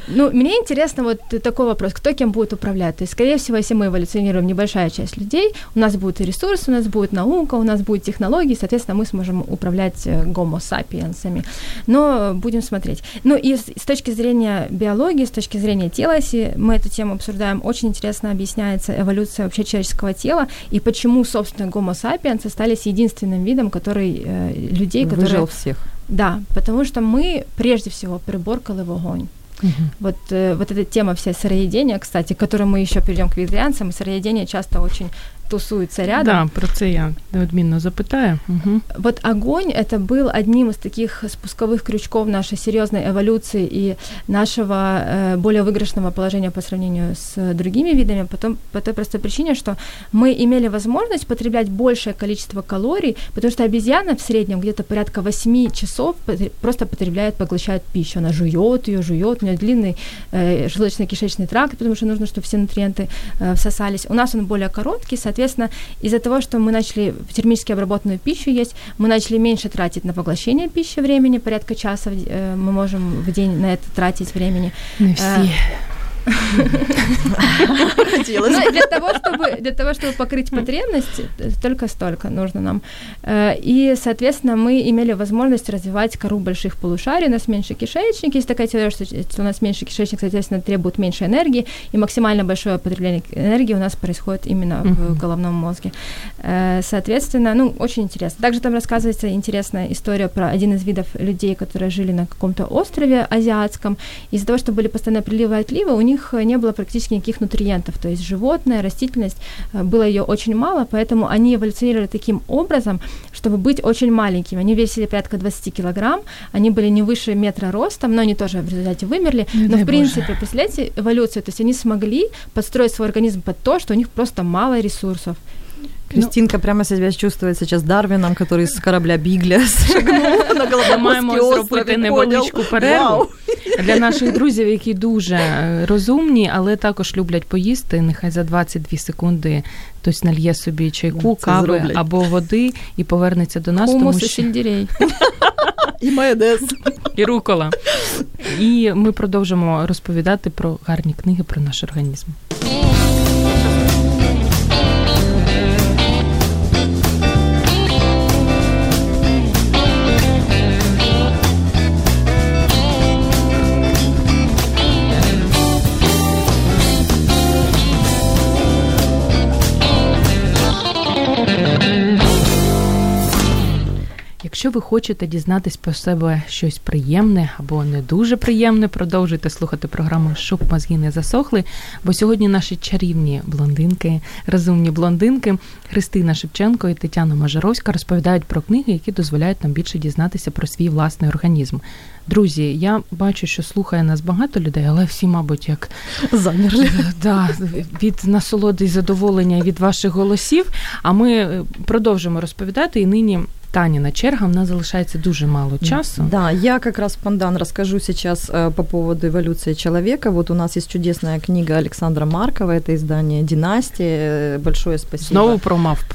Speaker 5: ну, мне интересно вот такой вопрос, кто кем будет управлять? То есть, скорее всего, если мы эволюционируем небольшая часть людей, у нас будет и ресурсы, у нас будет наука, у нас будет технологии, соответственно, мы сможем управлять гомо э, сапиенсами. Но будем смотреть. Ну, и с, с точки зрения биологии, с точки зрения тела, если мы эту тему обсуждаем, очень интересно объясняется эволюция вообще человеческого тела и почему, собственно, гомо сапиенс остались единственным видом, который э, людей,
Speaker 4: Выжил
Speaker 5: которые...
Speaker 4: всех
Speaker 5: Да, потому что мы прежде всего приборкали огонь. Угу. Вот, э, вот эта тема вся сыроедения, кстати, к которой мы еще перейдем к вегетарианцам, сыроедение часто очень тусуются рядом.
Speaker 3: Да, про це я неодмінно запитаю. Угу.
Speaker 5: Вот огонь это был одним из таких спусковых крючков нашей серьезной эволюции и нашего э, более выигрышного положения по сравнению с другими видами, потом по той простой причине, что мы имели возможность потреблять большее количество калорий, потому что обезьяна в среднем где-то порядка 8 часов просто потребляет, поглощает пищу. Она жует ее, жует, у нее длинный э, желудочно-кишечный тракт, потому что нужно, чтобы все нутриенты э, всосались. У нас он более короткий, соответственно, из-за того, что мы начали термически обработанную пищу есть, мы начали меньше тратить на поглощение пищи времени, порядка часа э, мы можем в день на это тратить времени.
Speaker 3: Не все.
Speaker 5: Хотелось. Ну, для того, чтобы, для того, чтобы покрыть потребности, только столько нужно нам. Э, и, соответственно, мы имели возможность развивать кору больших полушарий. У нас меньше кишечник. Есть такая теория, что у нас меньше кишечник, соответственно, требует меньше энергии. И максимально большое потребление энергии у нас происходит именно в головном мозге. Э, соответственно, ну, очень интересно. Также там рассказывается интересная история про один из видов людей, которые жили на каком-то острове азиатском. Из-за того, что были постоянно приливы и отливы, у них них не было практически никаких нутриентов, то есть животное, растительность, э, было ее очень мало, поэтому они эволюционировали таким образом, чтобы быть очень маленькими. Они весили порядка 20 килограмм, они были не выше метра ростом, но они тоже в результате вымерли.
Speaker 3: Не
Speaker 5: но в принципе, Боже. представляете, эволюцию, то есть они смогли подстроить свой организм под то, что у них просто мало ресурсов.
Speaker 4: Кристинка ну, прямо себя чувствует сейчас Дарвином, который з корабля Бігля шагнув на Голобоморський
Speaker 3: зробити невеличку перерву для наших друзів, які дуже е, розумні, але також люблять поїсти. Нехай за 22 секунди хтось нальє собі чайку, кави зроблять. або води і повернеться до нас.
Speaker 5: Хумус
Speaker 3: тому
Speaker 5: що... сельдерей.
Speaker 4: І майонез.
Speaker 3: І рукола. І ми продовжимо розповідати про гарні книги про наш організм. Якщо ви хочете дізнатись про себе щось приємне або не дуже приємне, продовжуйте слухати програму Щоб мозги не засохли. Бо сьогодні наші чарівні блондинки, розумні блондинки Христина Шевченко і Тетяна Мажаровська розповідають про книги, які дозволяють нам більше дізнатися про свій власний організм. Друзі, я бачу, що слухає нас багато людей, але всі, мабуть, як
Speaker 4: замерли
Speaker 3: да, від насолоди і задоволення від ваших голосів. А ми продовжимо розповідати і нині Таніна черга, у нас залишається дуже мало часу.
Speaker 4: Да, я как раз, Пандан, расскажу сейчас э, по поводу эволюции человека. Вот у нас есть чудесная книга Александра Маркова, это издание «Династия». Большое спасибо.
Speaker 3: Снова про мавп.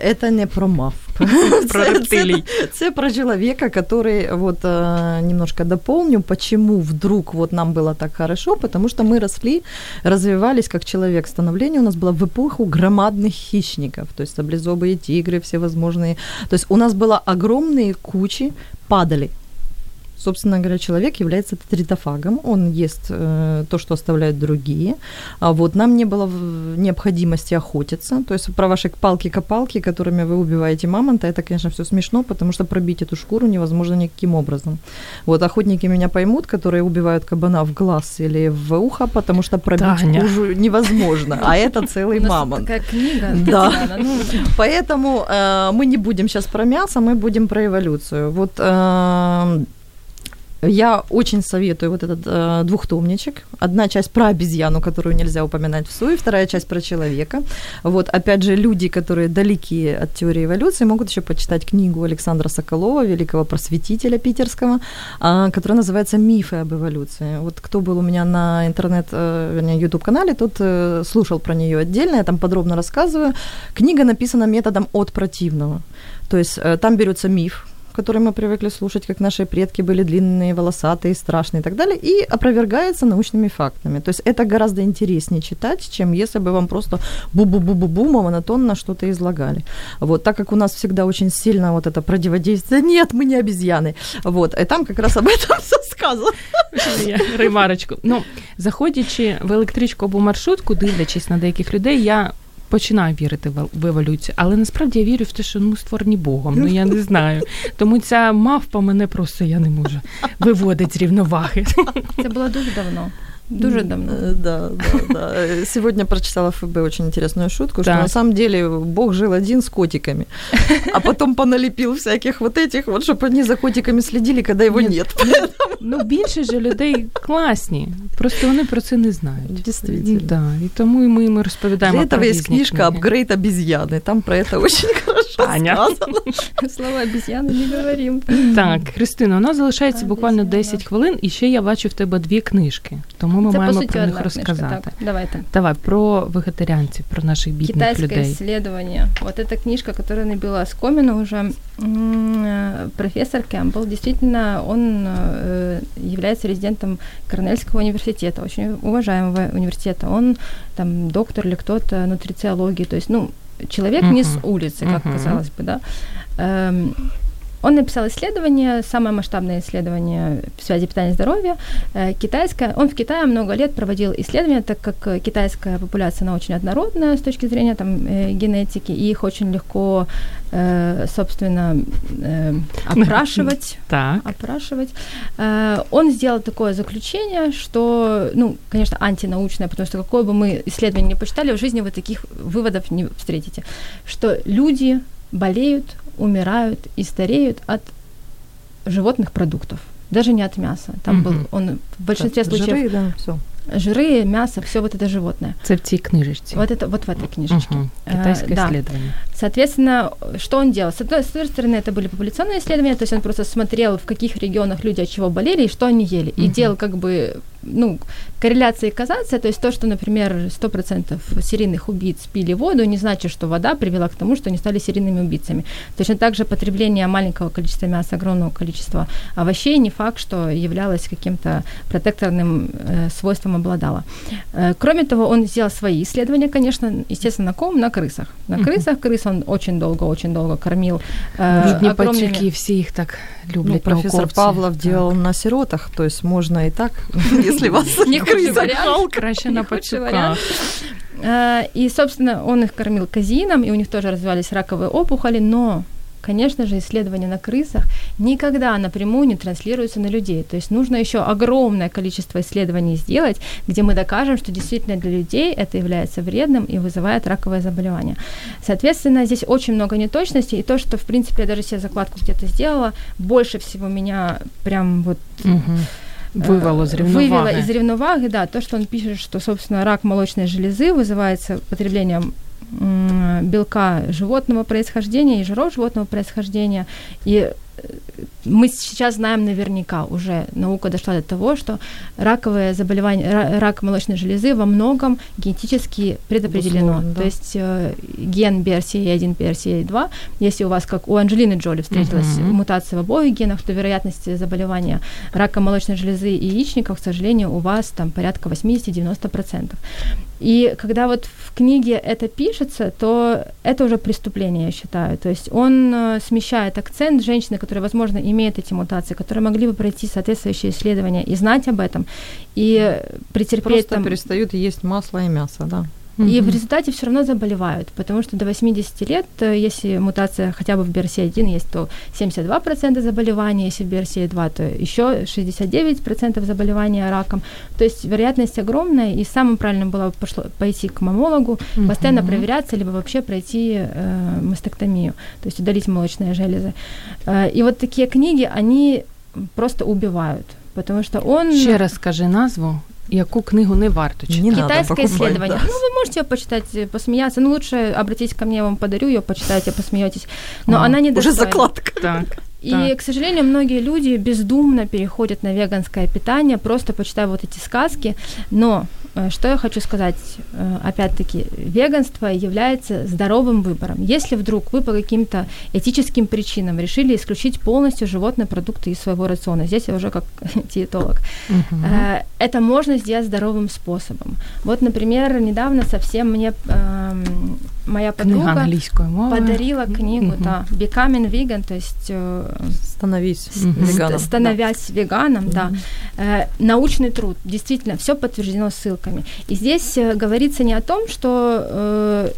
Speaker 4: Это не про мавп.
Speaker 3: Про рептилий.
Speaker 4: Это про человека, который, вот э, немножко дополню, почему вдруг вот нам было так хорошо, потому что мы росли, развивались как человек. Становление у нас было в эпоху громадных хищников, то есть саблезубые тигры всевозможные. То есть у нас было огромные кучи падали. Собственно говоря, человек является тритофагом, он ест э, то, что оставляют другие. А вот нам не было необходимости охотиться. То есть про ваши палки-копалки, которыми вы убиваете мамонта, это, конечно, все смешно, потому что пробить эту шкуру невозможно никаким образом. Вот охотники меня поймут, которые убивают кабана в глаз или в ухо, потому что пробить Таня. кожу невозможно, а это целый мамонт.
Speaker 5: Такая книга.
Speaker 4: Да. Ну. Поэтому э, мы не будем сейчас про мясо, мы будем про эволюцию. Вот э, я очень советую вот этот э, двухтомничек. Одна часть про обезьяну, которую нельзя упоминать в суе, вторая часть про человека. Вот, опять же, люди, которые далеки от теории эволюции, могут еще почитать книгу Александра Соколова, великого просветителя питерского, э, которая называется «Мифы об эволюции». Вот кто был у меня на интернет, э, вернее, YouTube-канале, тот э, слушал про нее отдельно, я там подробно рассказываю. Книга написана методом от противного. То есть э, там берется миф, который мы привыкли слушать, как наши предки были длинные, волосатые, страшные и так далее, и опровергается научными фактами. То есть это гораздо интереснее читать, чем если бы вам просто бу-бу-бу-бу-бу монотонно что-то излагали. Вот, так как у нас всегда очень сильно вот это противодействие, нет, мы не обезьяны. Вот, и там как раз об этом все сказано.
Speaker 3: Ремарочку. Ну, заходячи в електричку або маршрутку, дивлячись на деяких людей, я починаю вірити в еволюцію, але насправді я вірю в те, що ми створені Богом. Ну я не знаю. Тому ця мавпа мене просто я не можу виводить з рівноваги.
Speaker 5: Це було дуже давно. Дуже давно.
Speaker 4: Э, Да, да, да. Э, Сегодня прочитала ФБ очень интересную шутку, что
Speaker 3: Так.
Speaker 4: на самом деле Бог жил один с котиками, а потом поналепил всяких вот этих вот, чтобы они за котиками следили, когда его
Speaker 3: Нет.
Speaker 4: нет.
Speaker 3: Ну, більше ж людей класні, просто вони про це не знають.
Speaker 4: Действительно.
Speaker 3: Да, і тому і ми їм розповідаємо.
Speaker 4: Для этого
Speaker 3: про
Speaker 4: есть
Speaker 3: різні
Speaker 4: книжка
Speaker 3: книги.
Speaker 4: «Апгрейд обезьяны». Там про это очень хорошо
Speaker 3: Аня.
Speaker 4: сказано.
Speaker 5: Слова обезьяны не говорим.
Speaker 3: Так, Христина, у нас залишається
Speaker 5: А,
Speaker 3: буквально
Speaker 5: десь,
Speaker 3: 10 хвилин, і ще я бачу в тебе дві книжки, тому ми
Speaker 5: Це, по
Speaker 3: маємо
Speaker 5: суті,
Speaker 3: про них
Speaker 5: одна книжка.
Speaker 3: розказати.
Speaker 5: Так, давайте.
Speaker 3: Давай про вегетаріанців, про наших бідних
Speaker 5: Китайское
Speaker 3: людей.
Speaker 5: исследование. Вот эта книжка, которая набила оскомину уже, м, э, профессор Кэмпбелл, действительно, он э, является резидентом Корнельского университета, очень уважаемого университета. Он там доктор или кто-то нутрициологии, то есть, ну, человек не с улицы, как
Speaker 3: Мгм.
Speaker 5: казалось бы, да. Эм, он написал исследование, самое масштабное исследование в связи питания и здоровья, э, китайское. Он в Китае много лет проводил исследования, так как э, китайская популяция, она очень однородная с точки зрения там, э, генетики, и их очень легко, собственно, опрашивать
Speaker 3: Так.
Speaker 5: опрашивать. Он сделал такое заключение, что, ну, конечно, антинаучное, потому что какое бы мы исследование не почитали, в жизни вы таких выводов не встретите, что люди болеют, умирают и стареют от животных продуктов, даже не от мяса. Там
Speaker 3: Мгм.
Speaker 5: был он в большинстве случаев
Speaker 4: Жиры, да, все.
Speaker 5: жиры, мясо, все вот это животное.
Speaker 3: Це в цій книжечці.
Speaker 5: Вот это вот в этой книжечке.
Speaker 3: Мгм.
Speaker 5: Э,
Speaker 3: Китайське
Speaker 5: да.
Speaker 3: исследование.
Speaker 5: Соответственно, что он делал? С одной, с одной стороны, это были популяционные исследования, то есть он просто смотрел, в каких регионах люди от чего болели и что они ели. И
Speaker 3: Мгм.
Speaker 5: делал как бы, ну, корреляция и казация, то есть то, что, например, 100% серийных убийц пили воду, не значит, что вода привела к тому, что они стали серийными убийцами. Точно так же потребление маленького количества мяса, огромного количества овощей не факт, что являлось каким-то протекторным э, свойством обладало. Э, кроме того, он сделал свои исследования, конечно, естественно, на ком? На крысах. На
Speaker 3: Мгм.
Speaker 5: крысах крыс он очень долго, очень долго кормил. э,
Speaker 3: Бідні
Speaker 5: огромными-
Speaker 3: пацюки, всі їх так
Speaker 4: Ну,
Speaker 3: люблять.
Speaker 4: профессор
Speaker 3: науковці.
Speaker 4: Павлов
Speaker 3: Так.
Speaker 4: делал на сиротах, то есть можно и так, если вас
Speaker 5: Не.
Speaker 3: Краще на
Speaker 5: вариант. Э, И, собственно, он их кормил казеином, и у них тоже развивались раковые опухоли, но Конечно же, исследования на крысах никогда напрямую не транслируются на людей. То есть нужно еще огромное количество исследований сделать, где мы докажем, что действительно для людей это является вредным и вызывает раковое заболевание. Соответственно, здесь очень много неточностей, и то, что, в принципе, я даже себе закладку где-то сделала, больше всего меня прям вот
Speaker 3: Мгм. Вивело з
Speaker 5: э,
Speaker 3: рівноваги.
Speaker 5: Вывело из ревноваги, да, то, что он пишет, что, собственно, рак молочной железы вызывается потреблением белка животного происхождения и жиров животного происхождения. И мы сейчас знаем наверняка, уже наука дошла до того, что раковое заболевание, ра- рак молочной железы во многом генетически предопределено.
Speaker 4: Безусловно, да.
Speaker 5: То есть э, ген BRCA1, BRCA2, если у вас, как у Анджелины Джоли, встретилась
Speaker 3: Мгм.
Speaker 5: мутация в обоих генах, то вероятность заболевания рака молочной железы и яичников, к сожалению, у вас там порядка 80-90%. И когда вот в книге это пишется, то это уже преступление, я считаю. То есть он э, смещает акцент женщины, которые, возможно, имеют эти мутации, которые могли бы пройти соответствующие исследования и знать об этом, и претерпеть
Speaker 4: Просто
Speaker 5: там...
Speaker 4: перестают есть масло и мясо, да.
Speaker 5: И в результате все равно заболевают, потому что до 80 лет, э, если мутация хотя бы в BRCA1 есть, то 72% заболевания, если в BRCA2, то еще 69% заболевания раком. То есть вероятность огромная, и самым правильным было бы пошло, пойти к мамологу, постоянно проверяться, либо вообще пройти э, мастектомию, то есть удалить молочные железы. Э, и вот такие книги, они просто убивают, потому что он...
Speaker 3: Ще раз скажи назву, яку книгу не варто читати.
Speaker 4: Не
Speaker 5: Китайское
Speaker 4: покупать,
Speaker 5: исследование.
Speaker 4: да.
Speaker 5: Ну, вы можете её почитать, э, посмеяться. Ну, лучше обратитесь ко мне, я вам подарю ее, почитайте, посмеетесь. Но
Speaker 3: О,
Speaker 5: она не
Speaker 4: Уже закладка.
Speaker 3: Так.
Speaker 5: И,
Speaker 3: Так.
Speaker 5: к сожалению, многие люди бездумно переходят на веганское питание, просто почитая вот эти сказки. Но что я хочу сказать, э, опять-таки, веганство является здоровым выбором. Если вдруг вы по каким-то этическим причинам решили исключить полностью животные продукты из своего рациона, здесь я уже как диетолог. Э, Это можно сделать здоровым способом. Вот, например, недавно совсем мне эм, моя подруга подарила книгу, mm-hmm. да, Becoming Vegan, то есть э,
Speaker 4: становись mm-hmm. веганом.
Speaker 5: Становясь да. веганом, mm-hmm. да. Э, научный труд, действительно, все подтверждено ссылками. И здесь э, говорится не о том, что э,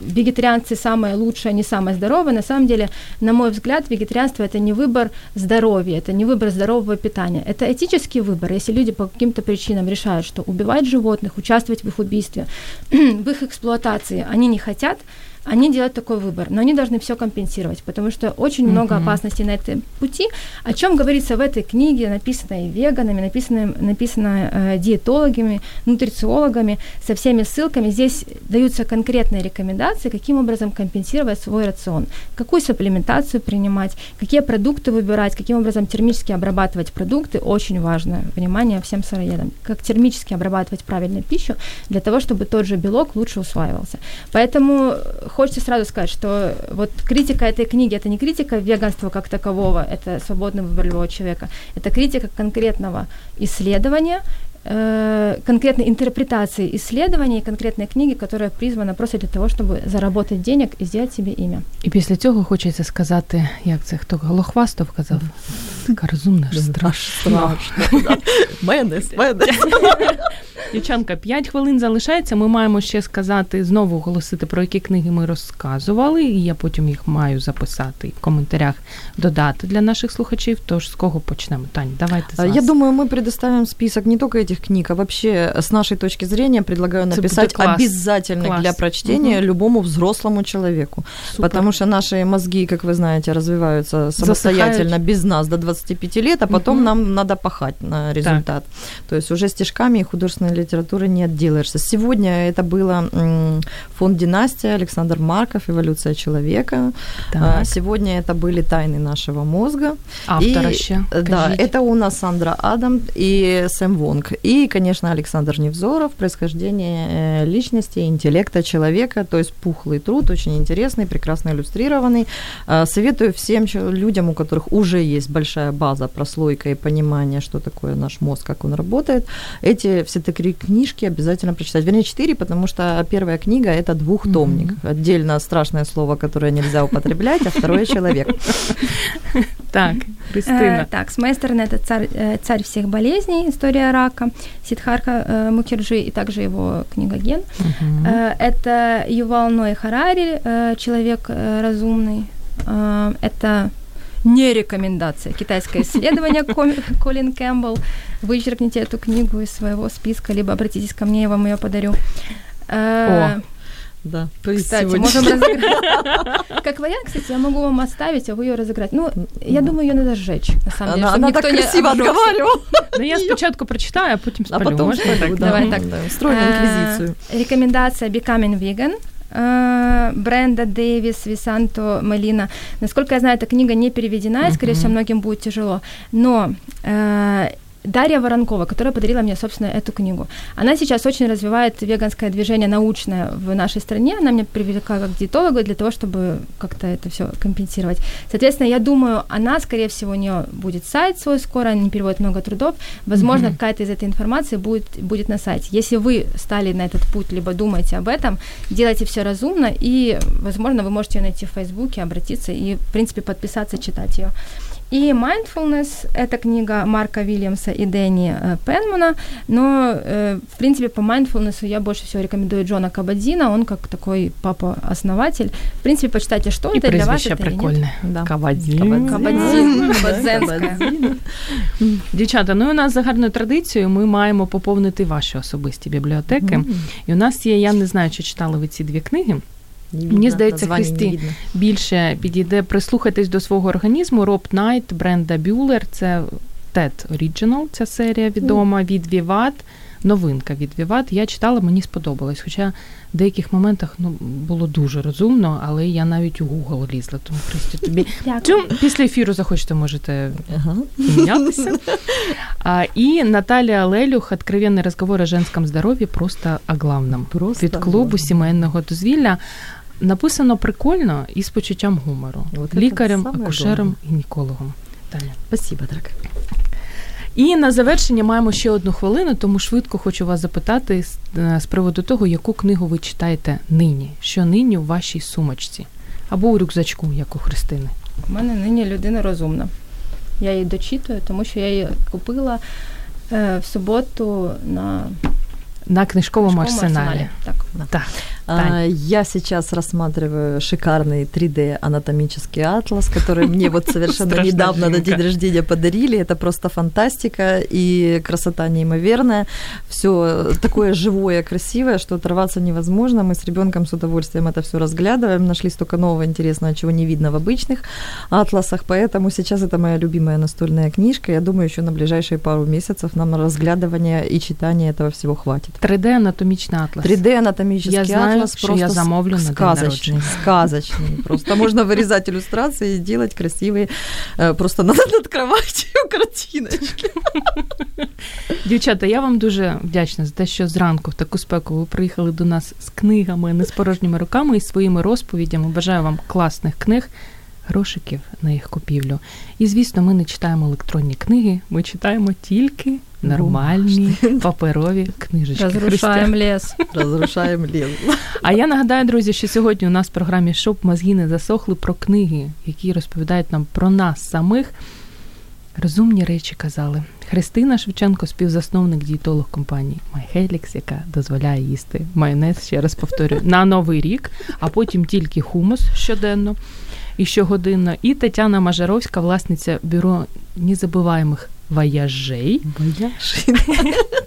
Speaker 5: вегетарианцы самые лучшие, они самые здоровые. На самом деле, на мой взгляд, вегетарианство это не выбор здоровья, это не выбор здорового питания, это этический выбор. Если люди по каким-то причинам решают, что убивать животных, участвовать в их убийстве, в их эксплуатации они не хотят, они делают такой выбор, но они должны все компенсировать, потому что очень mm-hmm. много опасностей на этом пути, о чем говорится в этой книге, написанной веганами, написанной, написанной э, диетологами, нутрициологами, со всеми ссылками. Здесь даются конкретные рекомендации, каким образом компенсировать свой рацион, какую сапплементацию принимать, какие продукты выбирать, каким образом термически обрабатывать продукты, очень важно, внимание всем сыроедам, как термически обрабатывать правильную пищу для того, чтобы тот же белок лучше усваивался. Поэтому хочется сразу сказать, что вот критика этой книги это не критика веганства как такового, это свободный выбор любого человека, это критика конкретного исследования, э, конкретной интерпретации исследований, конкретной книги, которая призвана просто для того, щоб заработать денег і зробити собі ім'я.
Speaker 3: І після цього хочеться сказати, як це хто Голохвастов казав, така розумна ж страшна.
Speaker 4: Менес, менес.
Speaker 3: Дівчанка, 5 хвилин залишається. Ми маємо ще сказати, знову оголосити, про які книги ми розказували, і я потім їх маю записати і в коментарях додати для наших слухачів. Тож з кого почнемо? Тань, давайте з вас.
Speaker 4: Я думаю, мы предоставим список не только этих книг, а вообще с нашей точки зрения предлагаю написать обязательно класс. для прочтения угу. любому взрослому человеку. Супер. Потому что наши мозги, как вы знаете, развиваются самостоятельно Засыхают. без нас до 25 лет, а потом угу. нам надо пахать на результат. Так. То есть уже стишками и художественной литературы не отделаешься. Сегодня это было фонд «Династия», Александр Марков, «Эволюция человека». Так. А, сегодня это были «Тайны нашего мозга».
Speaker 3: Автор еще.
Speaker 4: Да, это у нас Сандра Адам и Сэм Вонг. И, конечно, Александр Невзоров «Происхождение э, личности, интеллекта человека», то есть пухлый труд, очень интересный, прекрасно иллюстрированный. А, советую всем людям, у которых уже есть большая база, прослойка и понимание, что такое наш мозг, как он работает, эти все три книжки обязательно прочитать. Вернее, четыре, потому что первая книга – это двухтомник. Mm-hmm. Отдельно страшное слово, которое нельзя употреблять, а второе – человек.
Speaker 3: Так, Кристина.
Speaker 5: Э, так, с моей стороны, это царь, э, царь всех болезней, история рака, Сидхарка э, Мукерджи и также его книга «Ген». Это Ювал Ной Харари, человек разумный. Это не рекомендация. Китайское исследование Колин Кэмпбелл. Вычеркните эту книгу из своего списка, либо обратитесь ко мне, я вам ее подарю.
Speaker 4: О, да.
Speaker 5: Кстати, можем разыграть. Как вариант, кстати, я могу вам оставить, а вы ее разыграть. Ну, я думаю, ее надо сжечь, на самом деле.
Speaker 4: Она, так красиво отговаривала.
Speaker 3: Ну, я спочатку прочитаю, а потом спалю.
Speaker 4: А потом Давай так. Строим инквизицию.
Speaker 5: Рекомендация Becoming Vegan – Э, Бренда Дэвис, Висанто Малина. Насколько я знаю, эта книга не переведена, и, скорее всего, многим будет тяжело. Но э, Дарья Воронкова, которая подарила мне, собственно, эту книгу. Она сейчас очень развивает веганское движение научное в нашей стране. Она меня привлекла как диетолога для того, чтобы как-то это все компенсировать. Соответственно, я думаю, она, скорее всего, у нее будет сайт свой скоро, она не переводит много трудов. Возможно, mm-hmm. какая-то из этой информации будет, будет на сайте. Если вы стали на этот путь, либо думаете об этом, делайте все разумно, и, возможно, вы можете ее найти в Фейсбуке, обратиться и, в принципе, подписаться, читать ее. И Mindfulness – это книга Марка Вильямса и Дэнни э, Пенмана, но, э, в принципе, по Mindfulness я больше всего рекомендую Джона Кабадзина, он как такой папа-основатель. В принципе, почитайте, что
Speaker 3: и
Speaker 5: это
Speaker 3: для вас это прикольное. Да.
Speaker 5: Кабадзин. Кабадзин. Кабадзенська.
Speaker 3: Дівчата, ну у нас за гарною традицією ми маємо поповнити ваші особисті бібліотеки. І у нас є, я не знаю, чи читали ви ці дві книги. Мені здається, Христі більше підійде прислухатись до свого організму. Роб Найт, Бренда Бюлер, це TED Original, ця серія відома від Віват. Новинка від Віват. Я читала, мені сподобалось. Хоча в деяких моментах ну, було дуже розумно, але я навіть у Google лізла. Тому Христі тобі Цю, після ефіру захочете, можете ага. А, І Наталія Лелюх, «Откровенный разговор о женском здоров'ї просто о главном.
Speaker 4: Просто
Speaker 3: від клубу сімейного дозвілля. Написано прикольно і з почуттям гумору. Вот Лікарем, акушером, гінекологом.
Speaker 4: Таня. Спасибо, дорогая.
Speaker 3: І на завершення маємо ще одну хвилину, тому швидко хочу вас запитати з, з приводу того, яку книгу ви читаєте нині, що нині у вашій сумочці або у рюкзачку, як у Христини.
Speaker 5: У мене нині людина розумна. Я її дочитую, тому що я її купила е, в суботу на
Speaker 3: на книжковому арсеналі.
Speaker 5: арсеналі. Так.
Speaker 3: так.
Speaker 4: А, я сейчас рассматриваю шикарный 3D анатомический атлас, который мне вот совершенно недавно на день рождения подарили. Это просто фантастика и красота неимоверная. Все такое живое, красивое, что оторваться невозможно. Мы с ребенком с удовольствием это все разглядываем. Нашли столько нового интересного, чего не видно в обычных атласах. Поэтому сейчас это моя любимая настольная книжка. Я думаю, еще на ближайшие пару месяцев нам на разглядывание и читание этого всего хватит.
Speaker 3: 3D анатомічний атлас.
Speaker 4: 3D анатомический
Speaker 3: я знаю,
Speaker 4: атлас
Speaker 3: что
Speaker 4: просто
Speaker 3: я замовлю
Speaker 4: сказочный,
Speaker 3: на
Speaker 4: сказочный. Просто можно вырезать иллюстрации и делать красивые э, просто над, над кроватью картиночки.
Speaker 3: Дівчата, я вам дуже вдячна за те, що зранку в таку спеку ви приїхали до нас з книгами, не з порожніми руками і своїми розповідями. Бажаю вам класних книг. Грошиків на їх купівлю. І, звісно, ми не читаємо електронні книги, ми читаємо тільки нормальні паперові книжечки.
Speaker 5: Розрушаємо ліс.
Speaker 4: Розрушаємо ліс.
Speaker 3: А я нагадаю, друзі, що сьогодні у нас в програмі Щоб мозги не засохли про книги, які розповідають нам про нас самих. Розумні речі казали. Христина Шевченко, співзасновник дієтолог компанії MyHelix, яка дозволяє їсти майонез, ще раз повторюю, на новий рік, а потім тільки хумус щоденно і щогодинно. І Тетяна Мажаровська, власниця бюро незабуваємих вояжей.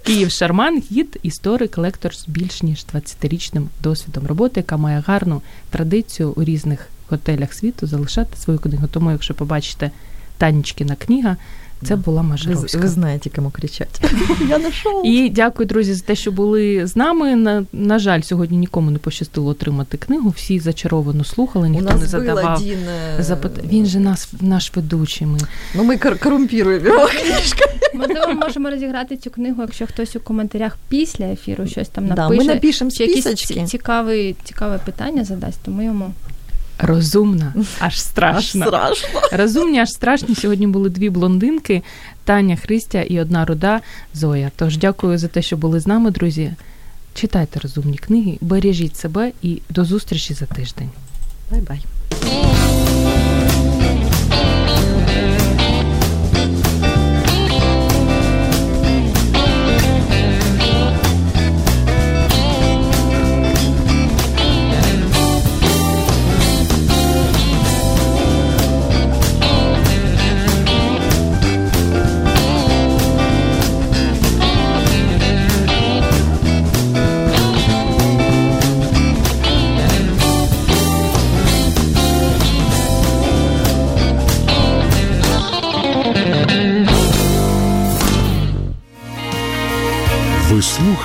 Speaker 3: Київ Шарман, гід, історик, лектор з більш ніж 20-річним досвідом роботи, яка має гарну традицію у різних готелях світу залишати свою книгу. Тому, якщо побачите Танечкіна книга, це була Мажаровська.
Speaker 4: Ви, ви знаєте, кому кричати.
Speaker 3: Я нашов. І дякую, друзі, за те, що були з нами. На, на жаль, сьогодні нікому не пощастило отримати книгу. Всі зачаровано слухали, ніхто
Speaker 4: У нас
Speaker 3: не задавав
Speaker 4: один...
Speaker 3: запит... Він же нас наш ведучий. Ми,
Speaker 4: ну, ми корумпіруємо його книжками.
Speaker 5: Можливо, ми можемо розіграти цю книгу, якщо хтось у коментарях після ефіру щось там напише.
Speaker 4: Да, ми напишемо
Speaker 5: чи якісь цікаві, цікаве питання задасть, тому йому.
Speaker 3: Розумна, аж страшно.
Speaker 4: Аж страшно.
Speaker 3: Розумні, аж страшні. Сьогодні були дві блондинки: Таня Христя і одна руда Зоя. Тож дякую за те, що були з нами, друзі. Читайте розумні книги, бережіть себе і до зустрічі за тиждень.
Speaker 1: Bye-bye.